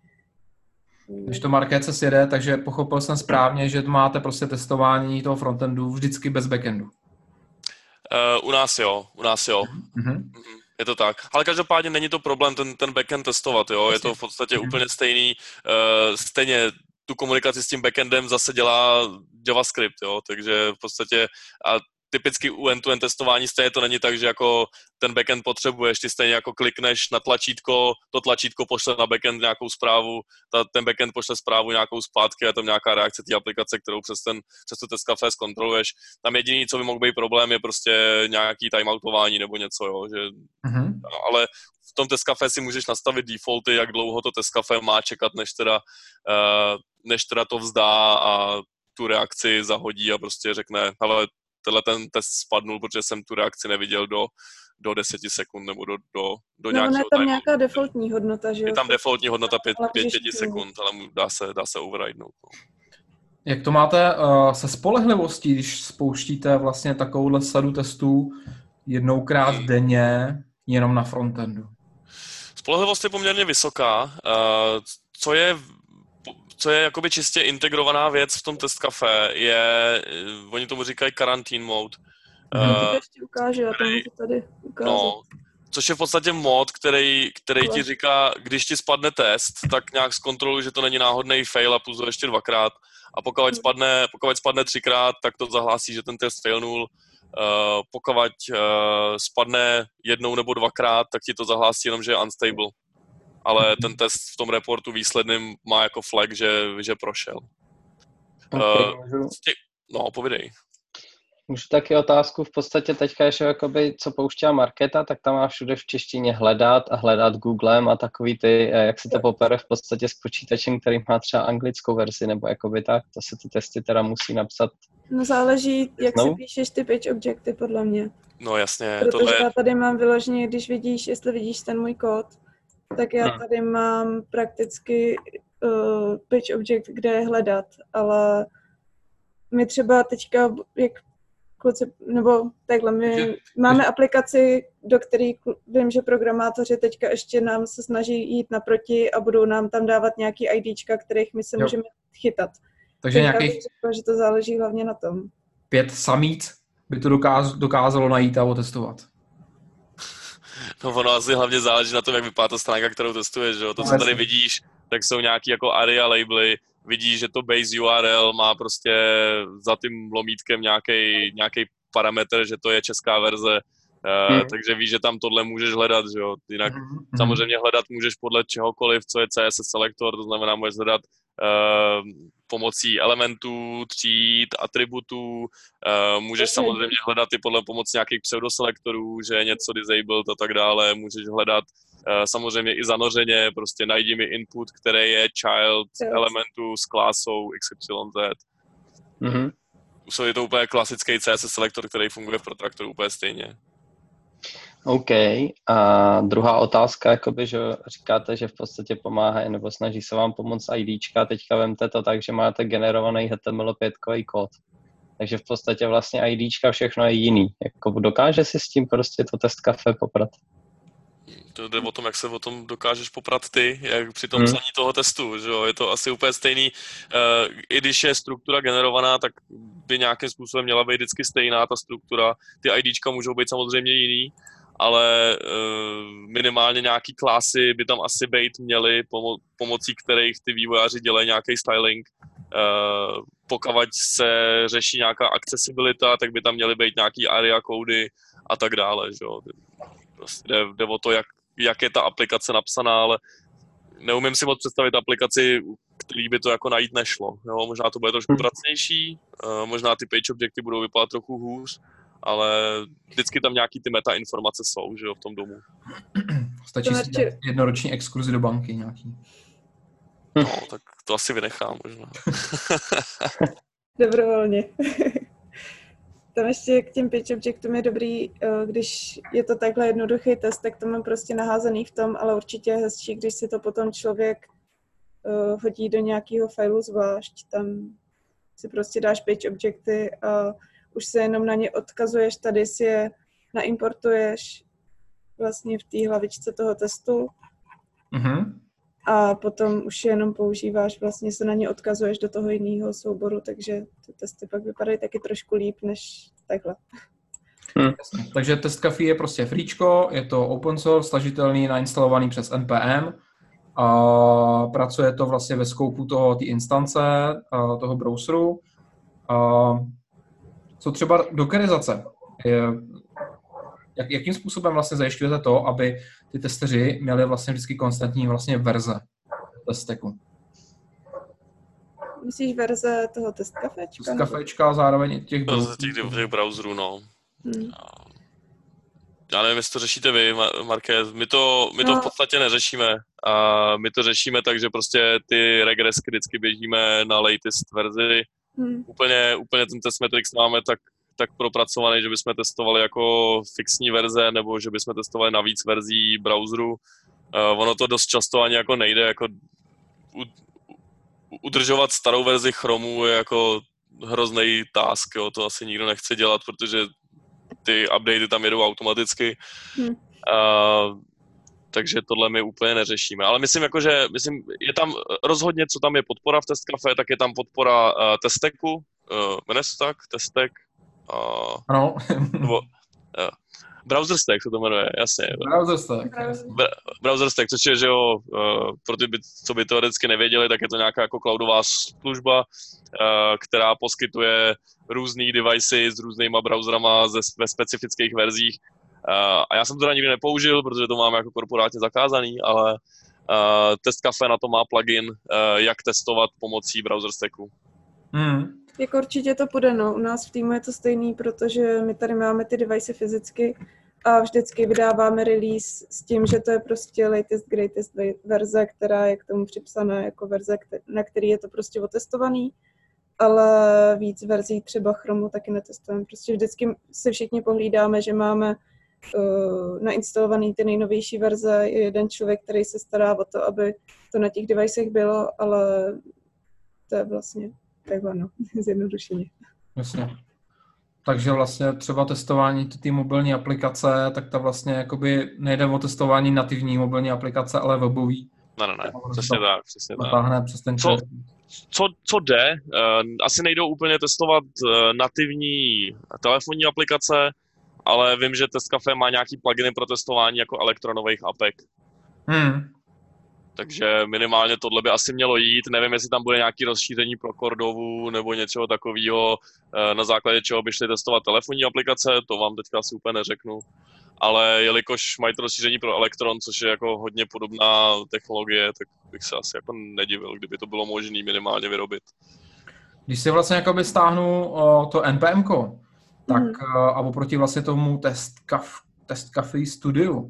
Když to market se jede, takže pochopil jsem správně, že máte prostě testování toho frontendu vždycky bez backendu. Uh, u nás jo, u nás jo. Mm-hmm. Je to tak. Ale každopádně není to problém ten, ten backend testovat, jo. Je to v podstatě mm-hmm. úplně stejný. Uh, stejně tu komunikaci s tím backendem zase dělá JavaScript, jo. Takže v podstatě a typicky u end-to-end testování stejně to není tak, že jako ten backend potřebuješ, ty stejně jako klikneš na tlačítko, to tlačítko pošle na backend nějakou zprávu, ta, ten backend pošle zprávu nějakou zpátky a tam nějaká reakce té aplikace, kterou přes, ten, přes to test café zkontroluješ. Tam jediný, co by mohl být problém, je prostě nějaký timeoutování nebo něco, jo, že, mm-hmm. ale v tom test café si můžeš nastavit defaulty, jak dlouho to test café má čekat, než teda, uh, než teda to vzdá a tu reakci zahodí a prostě řekne, ale tenhle ten test spadnul, protože jsem tu reakci neviděl do, do 10 sekund nebo do, do, do no, nějakého je tam nějaká defaultní hodnota, že jo? Je tam defaultní hodnota 5, 5, 5 sekund, ale dá se, dá se overridenout. No. Jak to máte uh, se spolehlivostí, když spouštíte vlastně takovouhle sadu testů jednoukrát hmm. denně jenom na frontendu? Spolehlivost je poměrně vysoká. Uh, co je co je jakoby čistě integrovaná věc v tom test café, je, eh, oni tomu říkají quarantine mode. Hmm. Uh, ještě ukáže, já to můžu tady ukázat. No, což je v podstatě mod, který, který ti říká, když ti spadne test, tak nějak zkontroluj, že to není náhodný fail a plus ještě dvakrát. A pokud hmm. spadne, pokud spadne třikrát, tak to zahlásí, že ten test failnul. Uh, pokud uh, spadne jednou nebo dvakrát, tak ti to zahlásí jenom, že je unstable ale ten test v tom reportu výsledným má jako flag, že, že prošel. Okay, uh, no, povidej. Můžu taky otázku, v podstatě teďka ještě jakoby, co pouštěla Marketa, tak tam má všude v češtině hledat a hledat Googlem a takový ty, eh, jak se to popere v podstatě s počítačem, který má třeba anglickou verzi, nebo jakoby tak, to se ty testy teda musí napsat. No záleží, jak no? si píšeš ty page objekty, podle mě. No jasně. Protože tohle... já tady mám vyloženě, když vidíš, jestli vidíš ten můj kód, tak já hmm. tady mám prakticky uh, pitch object, kde je hledat, ale my třeba teďka, jak kluci, nebo takhle, my máme aplikaci, do které vím, že programátoři teďka ještě nám se snaží jít naproti a budou nám tam dávat nějaký IDčka, kterých my se jo. můžeme chytat. Takže teďka nějakých... Řekla, že to záleží hlavně na tom. Pět samíc by to dokáz, dokázalo najít a otestovat. No ono asi hlavně záleží na tom, jak vypadá ta stránka, kterou testuješ, že jo? To, co tady vidíš, tak jsou nějaký jako ARIA labely, vidíš, že to base URL má prostě za tím lomítkem nějaký parametr, že to je česká verze, Uh, hmm. takže víš, že tam tohle můžeš hledat, že jo. Jinak hmm. samozřejmě hledat můžeš podle čehokoliv, co je CSS selektor, to znamená, můžeš hledat uh, pomocí elementů, tříd, atributů. Uh, můžeš okay. samozřejmě hledat i podle pomocí nějakých pseudoselektorů, že je něco disabled a tak dále. Můžeš hledat uh, samozřejmě i zanořeně, prostě najdi mi input, který je child yes. elementu s klásou XYZ. Mm-hmm. Je to úplně klasický CSS selektor, který funguje v Protraktoru úplně stejně. OK. A druhá otázka, jakoby, že říkáte, že v podstatě pomáhají nebo snaží se vám pomoct IDčka, teďka vemte to tak, že máte generovaný HTML5 kód. Takže v podstatě vlastně IDčka všechno je jiný. Jako dokáže si s tím prostě to test kafe poprat? To jde o tom, jak se o tom dokážeš poprat ty, jak při tom hmm. psaní toho testu, že jo? je to asi úplně stejný. Uh, I když je struktura generovaná, tak by nějakým způsobem měla být vždycky stejná ta struktura. Ty IDčka můžou být samozřejmě jiný, ale uh, minimálně nějaký klasy by tam asi být měly, pomo- pomocí kterých ty vývojáři dělají nějaký styling. Uh, pokud se řeší nějaká accessibilita, tak by tam měly být nějaký ARIA kódy a tak dále. Že jo. Prostě jde, jde o to, jak, jak je ta aplikace napsaná, ale neumím si moc představit aplikaci, který by to jako najít nešlo. Jo, možná to bude trošku hmm. pracnější, uh, možná ty page objekty budou vypadat trochu hůř, ale vždycky tam nějaký ty meta informace jsou, že jo, v tom domu. Stačí si jednoroční exkurzi do banky nějaký. No, tak to asi vynechám možná. Dobrovolně. Tam ještě k těm pitch objectům je dobrý, eh, když je to takhle jednoduchý test, tak to mám prostě naházený v tom, ale určitě je hezčí, když si to potom člověk uh, hodí do nějakého failu zvlášť. Tam si prostě dáš page objekty a už se jenom na ně odkazuješ, tady si je naimportuješ vlastně v té hlavičce toho testu. Mm-hmm. A potom už jenom používáš, vlastně se na ně odkazuješ do toho jiného souboru, takže ty testy pak vypadají taky trošku líp než takhle. Hmm. Takže test Café je prostě freečko, je to open source, stažitelný, nainstalovaný přes NPM a pracuje to vlastně ve skoupu toho, té instance, toho browseru. A co třeba dokerizace? Jak, jakým způsobem vlastně zajišťujete to, aby ty testeři měli vlastně vždycky konstantní vlastně verze testeku? Myslíš verze toho test kafečka? Test kafečka a zároveň těch, browserů. těch, těch browserů, no. Hmm. Já nevím, jestli to řešíte vy, Marké. My to, my to no. v podstatě neřešíme. A my to řešíme tak, že prostě ty regresky vždycky běžíme na latest verzi. Hmm. Úplně, úplně ten test metrics máme tak, tak propracovaný, že bychom testovali jako fixní verze, nebo že bychom testovali na víc verzí browseru. Uh, ono to dost často ani jako nejde, jako udržovat starou verzi Chromu je jako hrozný task, jo, to asi nikdo nechce dělat, protože ty updaty tam jedou automaticky. Hmm. Uh, takže tohle my úplně neřešíme. Ale myslím, jako, že myslím, je tam rozhodně, co tam je podpora v Test Cafe, tak je tam podpora uh, Testeku, uh, jmenuje se tak, Testek. Uh, ano. nebo, uh, Browser stack se to jmenuje, jasně. Browser stack. Browser stack, což je, že jo, uh, pro ty, co by teoreticky nevěděli, tak je to nějaká jako cloudová služba, uh, která poskytuje různý devices s různýma browserama ze, ve specifických verzích. Uh, a já jsem to teda nikdy nepoužil, protože to máme jako korporátně zakázaný, ale uh, Test Cafe na to má plugin, uh, jak testovat pomocí browser stacku. Hmm. Jako určitě to půjde, no. U nás v týmu je to stejný, protože my tady máme ty device fyzicky a vždycky vydáváme release s tím, že to je prostě latest, greatest verze, která je k tomu připsaná jako verze, na který je to prostě otestovaný, ale víc verzí třeba Chromu taky netestujeme. Prostě vždycky se všichni pohlídáme, že máme uh, nainstalovaný ty nejnovější verze, je jeden člověk, který se stará o to, aby to na těch devicech bylo, ale to je vlastně takhle no, zjednodušeně. Jasně. Takže vlastně třeba testování ty mobilní aplikace, tak ta vlastně jakoby nejde o testování nativní mobilní aplikace, ale webový. Ne, ne, ne, přesně tak, přesně tak. přes ten co, co, co jde, uh, asi nejdou úplně testovat uh, nativní telefonní aplikace, ale vím, že Test Cafe má nějaký pluginy pro testování jako elektronových apek. Hmm. Takže minimálně tohle by asi mělo jít. Nevím, jestli tam bude nějaké rozšíření pro Cordovu nebo něčeho takového, eh, na základě čeho by šli testovat telefonní aplikace, to vám teďka asi úplně neřeknu. Ale jelikož mají to rozšíření pro Electron, což je jako hodně podobná technologie, tak bych se asi jako nedivil, kdyby to bylo možné minimálně vyrobit. Když si vlastně jakoby stáhnu o, to NPM, tak mm. a oproti vlastně tomu test, kaf, test Cafe Studio,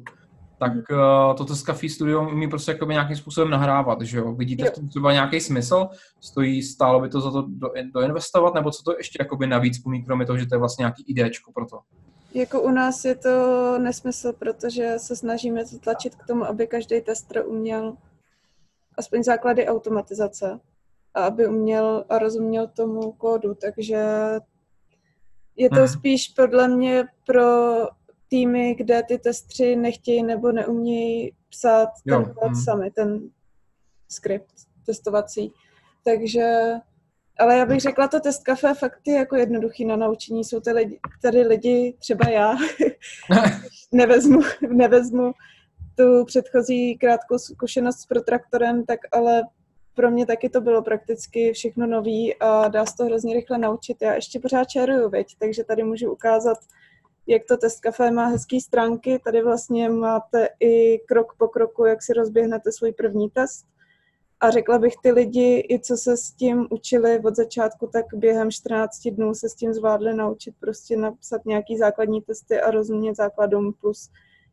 tak uh, toto z Café Studio umí prostě jakoby nějakým způsobem nahrávat, že jo? Vidíte jo. v tom třeba nějaký smysl? Stojí, stálo by to za to do, doinvestovat, nebo co to ještě jakoby navíc umí, kromě toho, že to je vlastně nějaký idéčko pro to? Jako u nás je to nesmysl, protože se snažíme to tlačit k tomu, aby každý tester uměl aspoň základy automatizace a aby uměl a rozuměl tomu kódu, takže je to hmm. spíš podle mě pro týmy, kde ty testři nechtějí nebo neumějí psát jo. ten kód mm. sami, ten skript testovací. Takže, ale já bych řekla, to test kafe fakt je jako jednoduchý na naučení. Jsou tady lidi, tady lidi třeba já, nevezmu, nevezmu tu předchozí krátkou zkušenost s protraktorem, tak ale pro mě taky to bylo prakticky všechno nový a dá se to hrozně rychle naučit. Já ještě pořád čaruju, veď, takže tady můžu ukázat jak to test kafe má hezké stránky. Tady vlastně máte i krok po kroku, jak si rozběhnete svůj první test. A řekla bych, ty lidi, i co se s tím učili od začátku, tak během 14 dnů se s tím zvládli naučit prostě napsat nějaký základní testy a rozumět základům plus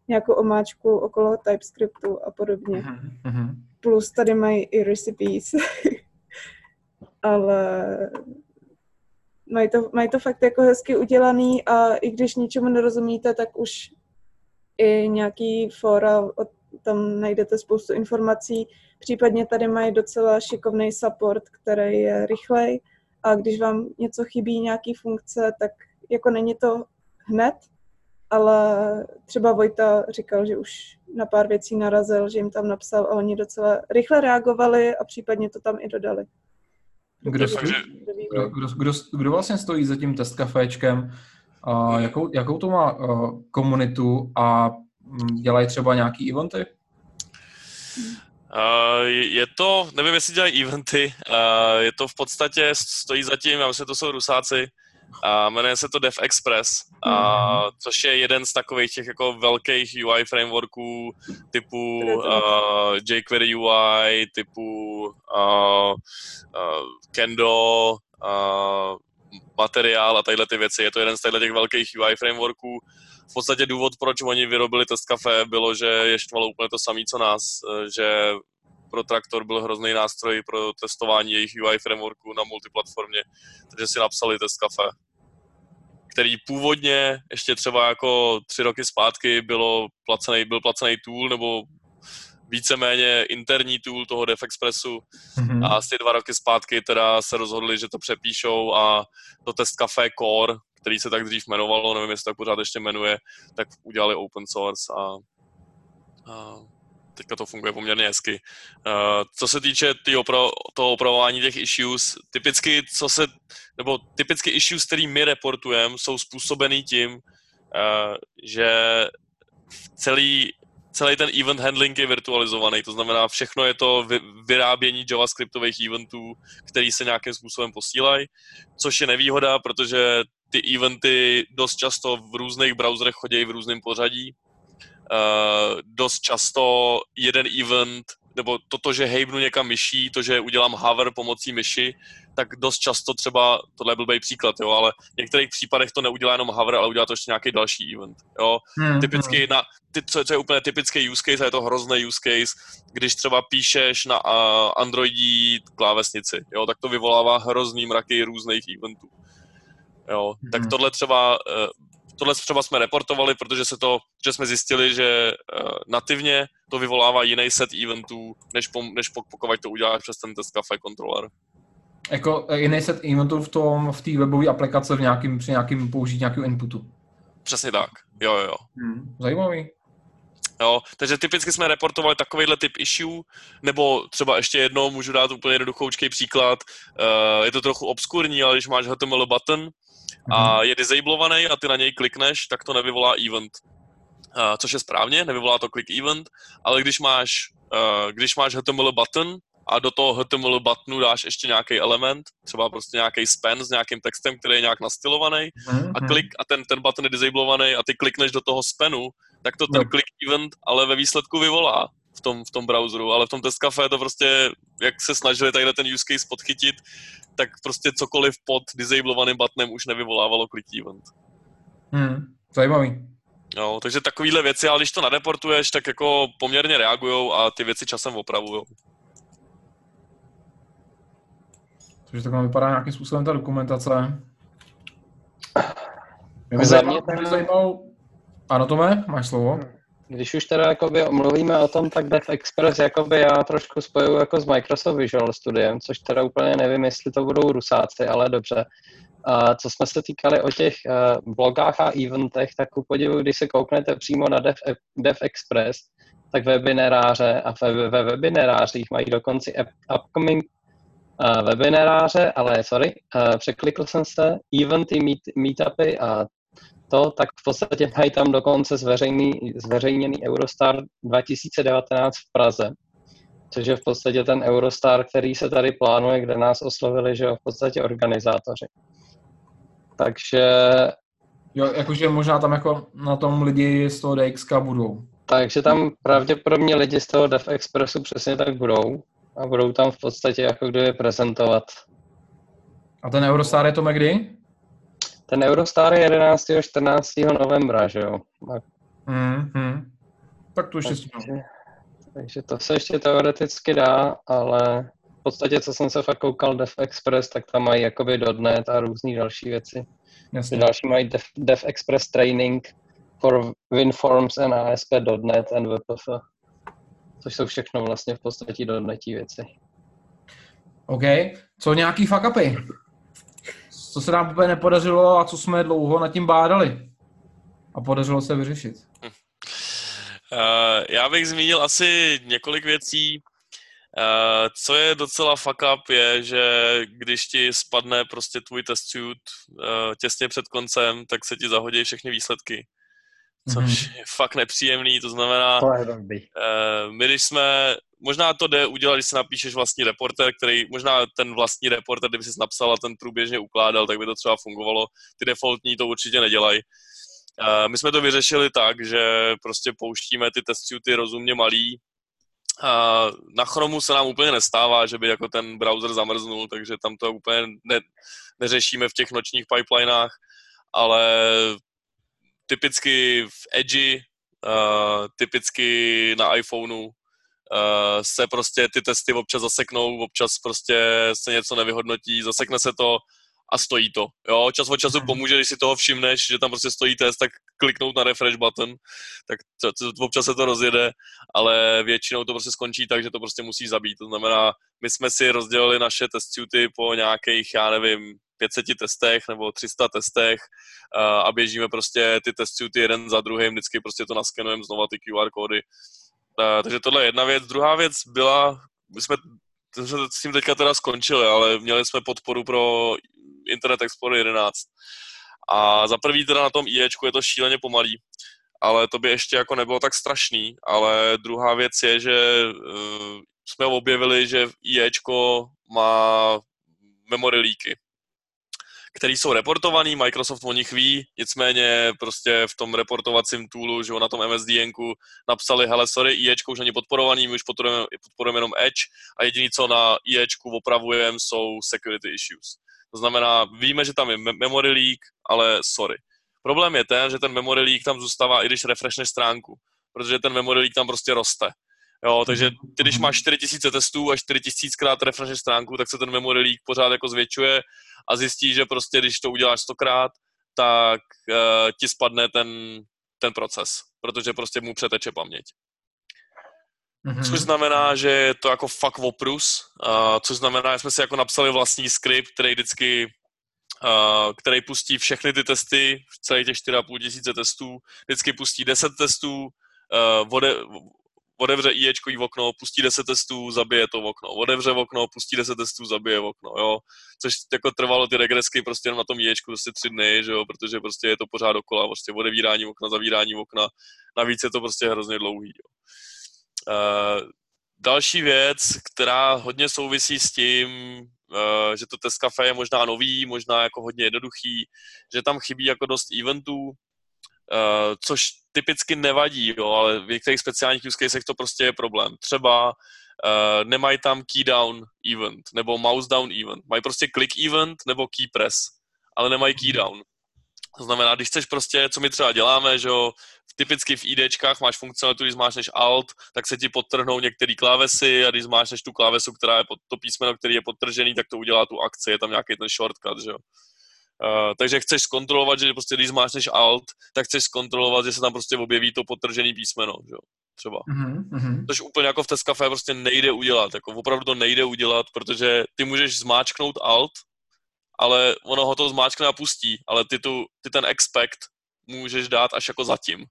nějakou omáčku okolo TypeScriptu a podobně. Mm-hmm. Plus tady mají i recipes. Ale mají to, mají to fakt jako hezky udělaný a i když ničemu nerozumíte, tak už i nějaký fora, tam najdete spoustu informací, Případně tady mají docela šikovný support, který je rychlej a když vám něco chybí, nějaký funkce, tak jako není to hned, ale třeba Vojta říkal, že už na pár věcí narazil, že jim tam napsal a oni docela rychle reagovali a případně to tam i dodali. Kdo, stojí, kdo, kdo, kdo, kdo vlastně stojí za tím test kaféčkem? Uh, jakou, jakou to má uh, komunitu a dělají třeba nějaký eventy? Uh, je to, nevím, jestli dělají eventy, uh, je to v podstatě, stojí zatím, já myslím, že to jsou rusáci, a jmenuje se to Dev Express, a, mhm. což je jeden z takových těch jako velkých UI frameworků typu uh, jQuery UI, typu uh, uh, Kendo, uh, materiál a tadyhle ty věci. Je to jeden z těch velkých UI frameworků. V podstatě důvod, proč oni vyrobili test kafe, bylo, že je štvalo úplně to samé, co nás, že pro Traktor byl hrozný nástroj pro testování jejich UI frameworku na multiplatformě, takže si napsali test kafe, který původně ještě třeba jako tři roky zpátky bylo placený, byl placený tool nebo víceméně interní tool toho DevExpressu mm-hmm. a asi dva roky zpátky teda se rozhodli, že to přepíšou a to test Café Core, který se tak dřív jmenovalo, nevím, jestli tak pořád ještě jmenuje, tak udělali open source a, a teďka to funguje poměrně hezky. Uh, co se týče tý opra- toho opravování těch issues, typicky, co se, nebo typicky issues, který my reportujeme, jsou způsobený tím, uh, že celý celý ten event handling je virtualizovaný, to znamená, všechno je to vyrábění javascriptových eventů, který se nějakým způsobem posílají, což je nevýhoda, protože ty eventy dost často v různých browserech chodí v různém pořadí. Uh, dost často jeden event nebo toto, že hejbnu někam myší, to, že udělám hover pomocí myši, tak dost často třeba, tohle byl blbý příklad, jo, ale v některých případech to neudělá jenom hover, ale udělá to ještě nějaký další event, jo. Hmm, Typicky hmm. na, ty, co, co je úplně typický use case, a je to hrozný use case, když třeba píšeš na uh, Androidí klávesnici, jo, tak to vyvolává hrozný mraky různých eventů. Jo, hmm. tak tohle třeba uh, tohle třeba jsme reportovali, protože se to, že jsme zjistili, že uh, nativně to vyvolává jiný set eventů, než, po, než pokud to uděláš přes ten test cafe kontroler. Jako eh, jiný set eventů v tom, v té webové aplikace v nějakým, při nějakým použití nějakého inputu. Přesně tak, jo, jo, jo. Hmm. Zajímavý. Jo, takže typicky jsme reportovali takovýhle typ issue, nebo třeba ještě jednou můžu dát úplně jednoduchoučký příklad. Uh, je to trochu obskurní, ale když máš HTML button, a mhm. je disablovaný a ty na něj klikneš, tak to nevyvolá event. Uh, což je správně, nevyvolá to click event, ale když máš, uh, když máš HTML button a do toho HTML buttonu dáš ještě nějaký element, třeba prostě nějaký span s nějakým textem, který je nějak nastylovaný mm-hmm. a, klik, a ten, ten button je disablovaný a ty klikneš do toho spanu, tak to ten no. click event ale ve výsledku vyvolá v tom, v tom browseru, ale v tom test cafe to prostě, jak se snažili tady ten use case podchytit, tak prostě cokoliv pod disablovaným buttonem už nevyvolávalo click event. Hmm, zajímavý. No, takže takovéhle věci, ale když to nadeportuješ, tak jako poměrně reagujou a ty věci časem opravujou. Takže takhle vypadá nějakým způsobem ta dokumentace. Mě by zajímalo, zajímalo... Ano, Tome, máš slovo. Když už teda jakoby mluvíme o tom, tak Dev Express jakoby já trošku spojuju jako s Microsoft Visual Studiem, což teda úplně nevím, jestli to budou rusáci, ale dobře. A co jsme se týkali o těch uh, blogách a eventech, tak ku podivu, když se kouknete přímo na Dev, Dev Express, tak webináře a ve, ve webinářích mají dokonce upcoming uh, webináře, ale sorry, uh, překlikl jsem se, eventy, meet, meetupy a to, tak v podstatě mají tam dokonce zveřejný, zveřejněný Eurostar 2019 v Praze, což je v podstatě ten Eurostar, který se tady plánuje, kde nás oslovili, že jo, v podstatě organizátoři. Takže... Jo, jakože možná tam jako na tom lidi z toho DX budou. Takže tam pravděpodobně lidi z toho Dev Expressu přesně tak budou a budou tam v podstatě jako kdyby prezentovat. A ten Eurostar je to kdy? Ten Eurostar je 11. a 14. novembra, že jo? Mm-hmm. Tak to ještě takže, takže to se ještě teoreticky dá, ale v podstatě, co jsem se fakt koukal Dev Express, tak tam mají jakoby dotnet a různé další věci. Jasně. Další mají Dev, Dev Express Training for WinForms and ASP.NET and WPF. což jsou všechno vlastně v podstatě dotnetí věci. OK. Co nějaký fuck upy? Co se nám úplně nepodařilo a co jsme dlouho nad tím bádali? A podařilo se vyřešit. Uh, já bych zmínil asi několik věcí. Uh, co je docela fuck up je, že když ti spadne prostě tvůj test suit uh, těsně před koncem, tak se ti zahodí všechny výsledky. Což mm-hmm. je fakt nepříjemný, to znamená, To je uh, my když jsme, možná to jde udělat, když si napíšeš vlastní reporter, který, možná ten vlastní reporter, kdyby jsi napsal a ten průběžně ukládal, tak by to třeba fungovalo. Ty defaultní to určitě nedělají. Uh, my jsme to vyřešili tak, že prostě pouštíme ty test suity rozumně malý, Uh, na Chromu se nám úplně nestává, že by jako ten browser zamrznul, takže tam to úplně ne, neřešíme v těch nočních pipelinách, ale typicky v Edge, uh, typicky na iPhoneu uh, se prostě ty testy občas zaseknou, občas prostě se něco nevyhodnotí, zasekne se to a stojí to. Jo, čas od času Mhm. pomůže, když si toho všimneš, že tam prostě stojí test, tak kliknout na refresh button, tak to, to, občas se to rozjede, ale většinou to prostě skončí tak, že to prostě musí zabít. To znamená, my jsme si rozdělili naše test suity po nějakých, já nevím, 500 testech nebo 300 testech uh, a běžíme prostě ty test suity jeden za druhým, vždycky prostě to naskenujeme znova ty QR kódy. Uh, takže tohle je jedna věc. Druhá věc byla, my jsme s tím teďka teda skončili, ale měli jsme podporu pro Internet Explorer 11. A za prvý teda na tom IEčku je to šíleně pomalý, ale to by ještě jako nebylo tak strašný, ale druhá věc je, že uh, jsme objevili, že IEčko má memory leaky, který jsou reportovaný, Microsoft o nich ví, nicméně prostě v tom reportovacím toolu, že na tom MSDNku napsali, hele, sorry, IEčko už není podporovaný, my už podporujeme, podporujeme jenom Edge a jediný, co na IEčku opravujeme, jsou security issues. To znamená, víme, že tam je memory leak, ale sorry. Problém je ten, že ten memory leak tam zůstává, i když refreshneš stránku, protože ten memory leak tam prostě roste. Jo, takže ty, když máš 4000 testů a 4000 krát refreshneš stránku, tak se ten memory leak pořád jako zvětšuje a zjistí, že prostě když to uděláš stokrát, tak uh, ti spadne ten, ten proces, protože prostě mu přeteče paměť. Mhm. Což znamená, že je to jako fuck oprus, uh, což znamená, že jsme si jako napsali vlastní skript, který vždycky uh, který pustí všechny ty testy, celých těch 4,5 tisíce testů, vždycky pustí 10 testů, uh, ode, otevře IEčkový okno, pustí 10 testů, zabije to okno, otevře okno, pustí 10 testů, zabije okno, jo. Což jako trvalo ty regresky prostě na tom IEčku prostě tři dny, že jo, protože prostě je to pořád dokola, prostě otevírání okna, zavírání okna, navíc je to prostě hrozně dlouhý, jo. Uh, další věc, která hodně souvisí s tím, uh, že to test cafe je možná nový, možná jako hodně jednoduchý, že tam chybí jako dost eventů, uh, což typicky nevadí, jo, ale v některých speciálních use casech to prostě je problém. Třeba uh, nemají tam key down event nebo mouse down event. Mají prostě click event nebo key press, ale nemají key down. To znamená, když chceš prostě, co my třeba děláme, že jo, typicky v IDčkách máš funkcionalitu, když zmášneš Alt, tak se ti podtrhnou některé klávesy a když zmášneš tu klávesu, která je pod to písmeno, který je podtržený, tak to udělá tu akci, je tam nějaký ten shortcut, že jo. Uh, takže chceš zkontrolovat, že prostě když zmášneš Alt, tak chceš zkontrolovat, že se tam prostě objeví to podtržený písmeno, že jo, třeba. Mm-hmm. Což úplně jako v Tescafe prostě nejde udělat, jako opravdu to nejde udělat, protože ty můžeš zmáčknout Alt, ale ono ho to zmáčkne a pustí, ale ty, tu, ty ten expect můžeš dát až jako zatím.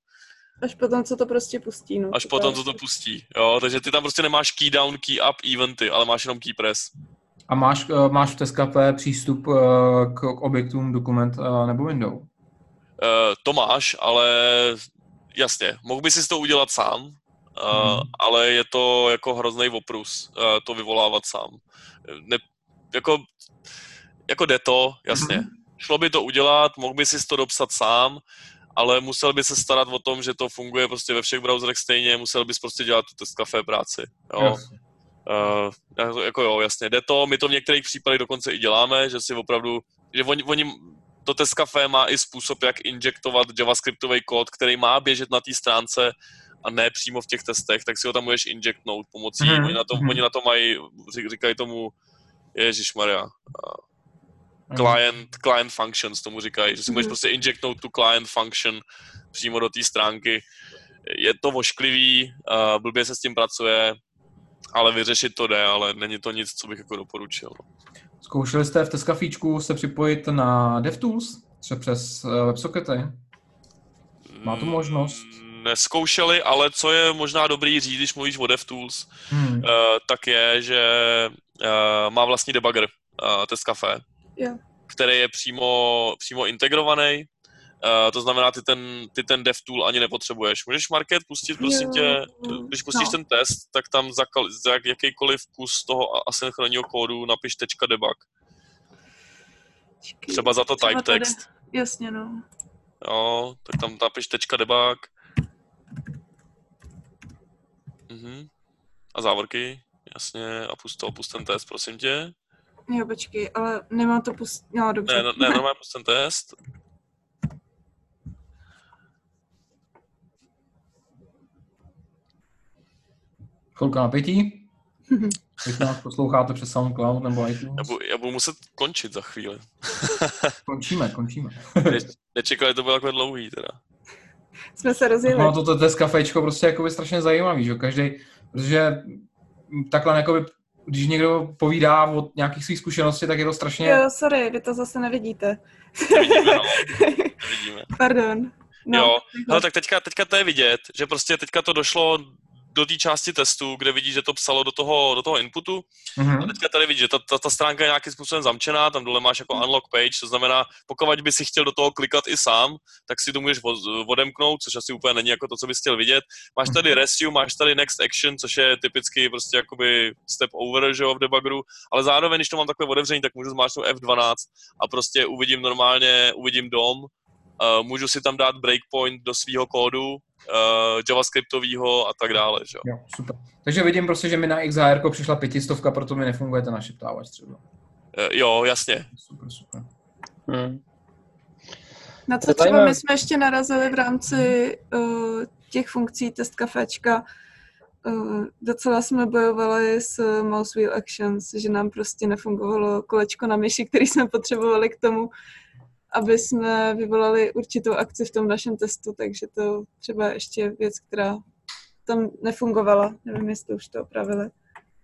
Až potom, co to prostě pustí, no. Až potom, co to pustí, jo, takže ty tam prostě nemáš key down, key up eventy, ale máš jenom key press. A máš, uh, máš v Tescafe přístup uh, k, objektům dokument uh, nebo window? To máš, ale jasně, mohl by si to udělat sám, hmm. ale je to jako hrozný oprus to vyvolávat sám. Ne, jako, jako jde to, jasně. Hmm. Šlo by to udělat, mohl by si to dopsat sám, ale musel by se starat o tom, že to funguje prostě ve všech browserech stejně, musel bys prostě dělat tu test kafe práci. Jo. Jasně. Uh, jako jo, jasně, jde to, my to v některých případech dokonce i děláme, že si opravdu, že oni, oni to test cafe má i způsob, jak injektovat javascriptový kód, který má běžet na té stránce a ne přímo v těch testech, tak si ho tam můžeš injektnout pomocí, mm-hmm. oni, na to, mm-hmm. oni na to mají, říkají tomu, Ježišmarja, client, client functions tomu říkají, že si můžeš prostě injectnout tu client function přímo do té stránky. je to vošklivý, uh, blbě se s tím pracuje, ale vyřešit to jde, ale není to nic, co bych jako doporučil. No. Zkoušeli jste v Teskafíčku se připojit na DevTools, třeba přes uh, WebSockety? Má tu možnost? Mm, neskoušeli, ale co je možná dobrý říct, když mluvíš o DevTools, hmm. uh, tak je, že uh, má vlastní debugger uh, yeah. který je přímo, přímo integrovaný Uh, to znamená, ty ten, ty ten DevTool ani nepotřebuješ. Můžeš Market pustit, prosím tě, když pustíš no. ten test, tak tam za, za jakýkoliv kus toho asynchronního kódu napiš .debug. Třeba za to type text. Jasně, no. Jo, tak tam napiš .debug. Mhm. A závorky, jasně, a pust to, pust ten test, prosím tě. Jo, počkej, ale nemá to pust... No, dobře. Ne, ne, normálně pust ten test. Chvilka napětí. Když nás posloucháte přes SoundCloud nebo iTunes. Já budu, já budu muset končit za chvíli. končíme, končíme. Nečekali, to bylo jako dlouhý teda. Jsme se rozjeli. No to, to, to kafečko prostě jako strašně zajímavý, že každý, protože takhle jakoby, když někdo povídá o nějakých svých zkušeností, tak je to strašně... Jo, sorry, vy to zase nevidíte. Nevidíme, no. Nevidíme. Pardon. No, jo, no, tak teďka, teďka to je vidět, že prostě teďka to došlo do té části testu, kde vidíš, že to psalo do toho, do toho inputu. Mm-hmm. A teďka tady vidíš, že ta, ta, ta stránka je nějakým způsobem zamčená, tam dole máš jako unlock page, to znamená, pokud by si chtěl do toho klikat i sám, tak si to můžeš odemknout, což asi úplně není jako to, co bys chtěl vidět. Máš tady mhm. resume, máš tady next action, což je typicky prostě jakoby step over, že jo, v debuggeru, ale zároveň, když to mám takové otevření, tak můžu zmáčknout F12 a prostě uvidím normálně, uvidím dom, Uh, můžu si tam dát breakpoint do svého kódu, uh, javascriptového a tak dále. Že? Jo, super. Takže vidím prostě, že mi na XHR přišla pětistovka, proto mi nefunguje ten našeptávač třeba. Uh, jo, jasně. Super, super. Hmm. Na co třeba my jsme ještě narazili v rámci uh, těch funkcí test kafečka, uh, docela jsme bojovali s mouse wheel actions, že nám prostě nefungovalo kolečko na myši, který jsme potřebovali k tomu, aby jsme vyvolali určitou akci v tom našem testu, takže to třeba ještě věc, která tam nefungovala. Nevím, jestli už to opravili.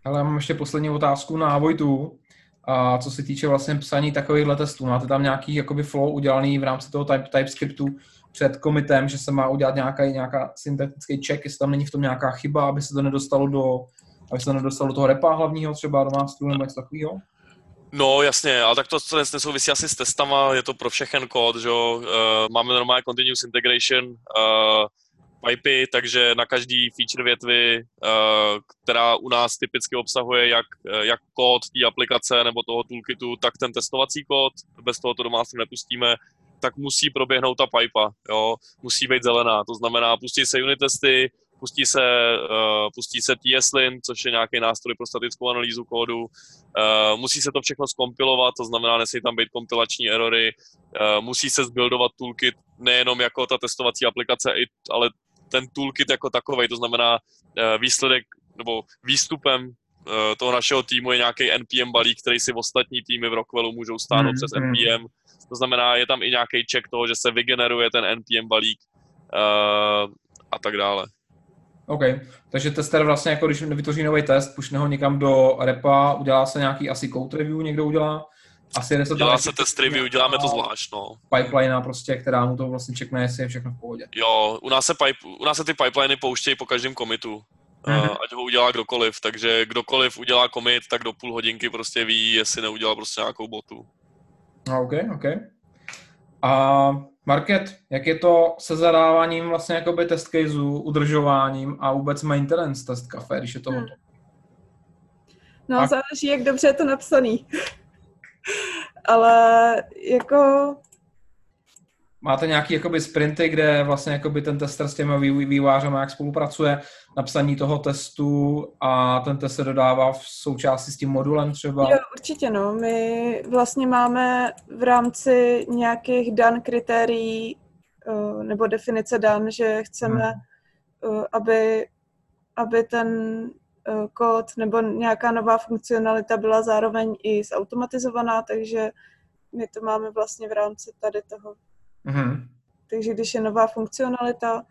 Ale mám ještě poslední otázku na Vojtu. A co se týče vlastně psaní takovýchhle testů, máte tam nějaký jakoby flow udělaný v rámci toho type, TypeScriptu před komitem, že se má udělat nějaká, nějaká syntetický check, jestli tam není v tom nějaká chyba, aby se to nedostalo do, aby se to nedostalo do toho repa hlavního třeba do masteru nebo něco takového? No jasně, ale tak to, nesouvisí asi s testama, je to pro všechen kód, že jo. Uh, máme normálně continuous integration, uh, pipey, takže na každý feature větvy, uh, která u nás typicky obsahuje jak, jak kód té aplikace nebo toho toolkitu, tak ten testovací kód, bez toho to doma nepustíme, tak musí proběhnout ta pipa, jo, musí být zelená, to znamená, pustí se unit testy, pustí se, uh, pustí se TSLin, což je nějaký nástroj pro statickou analýzu kódu, uh, musí se to všechno skompilovat, to znamená, nesmí tam být kompilační erory, uh, musí se zbuildovat toolkit nejenom jako ta testovací aplikace, ale ten toolkit jako takový, to znamená uh, výsledek nebo výstupem toho našeho týmu je nějaký NPM balík, který si ostatní týmy v Rockwellu můžou stáhnout mm, přes mm. NPM. To znamená, je tam i nějaký check toho, že se vygeneruje ten NPM balík uh, a tak dále. OK, takže tester vlastně jako když vytvoří nový test, pušne ho někam do repa, udělá se nějaký asi code review, někdo udělá, asi jde se Dělá se test review, děláme to zvlášť, no. Pipeline prostě, která mu to vlastně čekne, jestli je všechno v pohodě. Jo, u nás se, pipe, u nás se ty pipeliny pouštějí po každém komitu. Mm-hmm. Ať ho udělá kdokoliv, takže kdokoliv udělá komit, tak do půl hodinky prostě ví, jestli neudělal prostě nějakou botu. OK, OK. A Market, jak je to se zadáváním vlastně jakoby test caseů, udržováním a vůbec maintenance test kafe, když je to hmm. No, a... záleží, jak dobře je to napsaný. Ale jako máte nějaký jakoby sprinty, kde vlastně jakoby ten tester s těmi vývářem jak spolupracuje na psaní toho testu a ten test se dodává v součástí s tím modulem třeba? Jo, určitě no. My vlastně máme v rámci nějakých dan kritérií eh, nebo definice dan, že chceme, hmm. Eh, aby, aby ten eh, kód nebo nějaká nová funkcionalita byla zároveň i zautomatizovaná, takže my to máme vlastně v rámci tady toho Mm-hmm. Takže když je nová funkcionalita,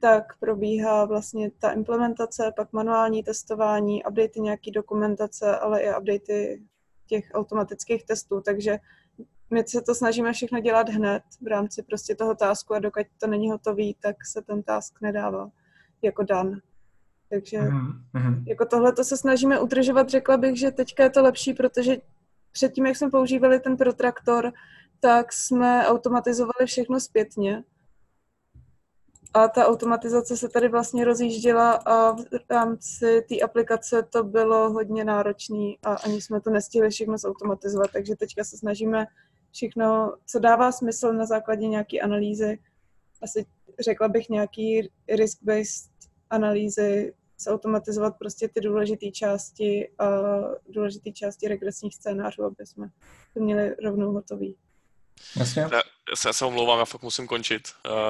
tak probíhá vlastně ta implementace, pak manuální testování, updaty nějaký dokumentace, ale i updaty těch automatických testů, takže my se to snažíme všechno dělat hned v rámci prostě toho tásku a dokud to není hotový, tak se ten task nedává jako dan. Takže mm-hmm. jako tohle to se snažíme udržovat. Řekla bych, že teďka je to lepší, protože předtím, jak jsme používali ten protraktor, tak jsme automatizovali všechno zpětně. A ta automatizace se tady vlastně rozjížděla a v rámci té aplikace to bylo hodně náročné a ani jsme to nestihli všechno zautomatizovat, takže teďka se snažíme všechno, co dává smysl na základě nějaké analýzy, asi řekla bych nějaký risk-based analýzy, zautomatizovat prostě ty důležité části a důležité části regresních scénářů, aby jsme to měli rovnou hotový. Jasně. Já, já se omlouvám, já fakt musím končit.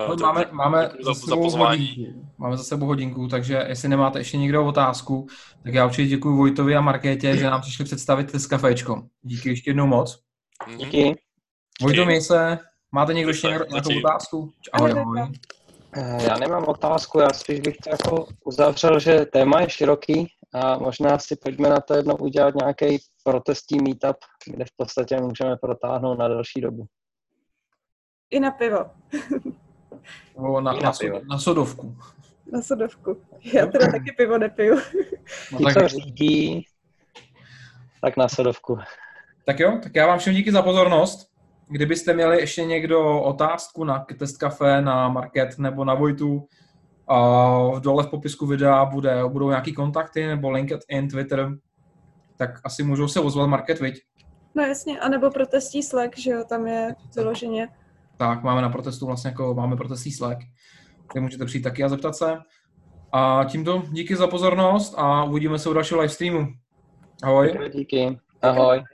Uh, máme, máme, za, za, pozvání. Hodinku. máme za sebou hodinku, takže jestli nemáte ještě někdo otázku, tak já určitě děkuji Vojtovi a Markétě, že nám přišli představit s kafečko. Díky ještě jednou moc. Mhm. Díky. Vojto, měj se. Máte někdo ještě nějakou otázku? Ahoj, ahoj. Eh, já nemám otázku, já spíš bych to jako uzavřel, že téma je široký a možná si pojďme na to jedno udělat nějaký protestní meetup, kde v podstatě můžeme protáhnout na další dobu. I na pivo. O, na, I na, na, pivo. na sodovku. Na sodovku. Já teda taky pivo nepiju. No, tak... co řídí, tak na sodovku. Tak jo, tak já vám všem díky za pozornost. Kdybyste měli ještě někdo otázku na Test Cafe, na Market nebo na Vojtu, a dole v popisku videa bude, budou nějaký kontakty nebo LinkedIn, Twitter, tak asi můžou se ozvat Market, viď? No jasně, anebo protestí Slack, že jo, tam je vyloženě. Tak, máme na protestu vlastně jako, máme protestí Slack, kde můžete přijít taky a zeptat se. A tímto díky za pozornost a uvidíme se u dalšího livestreamu. Ahoj. Díky, ahoj.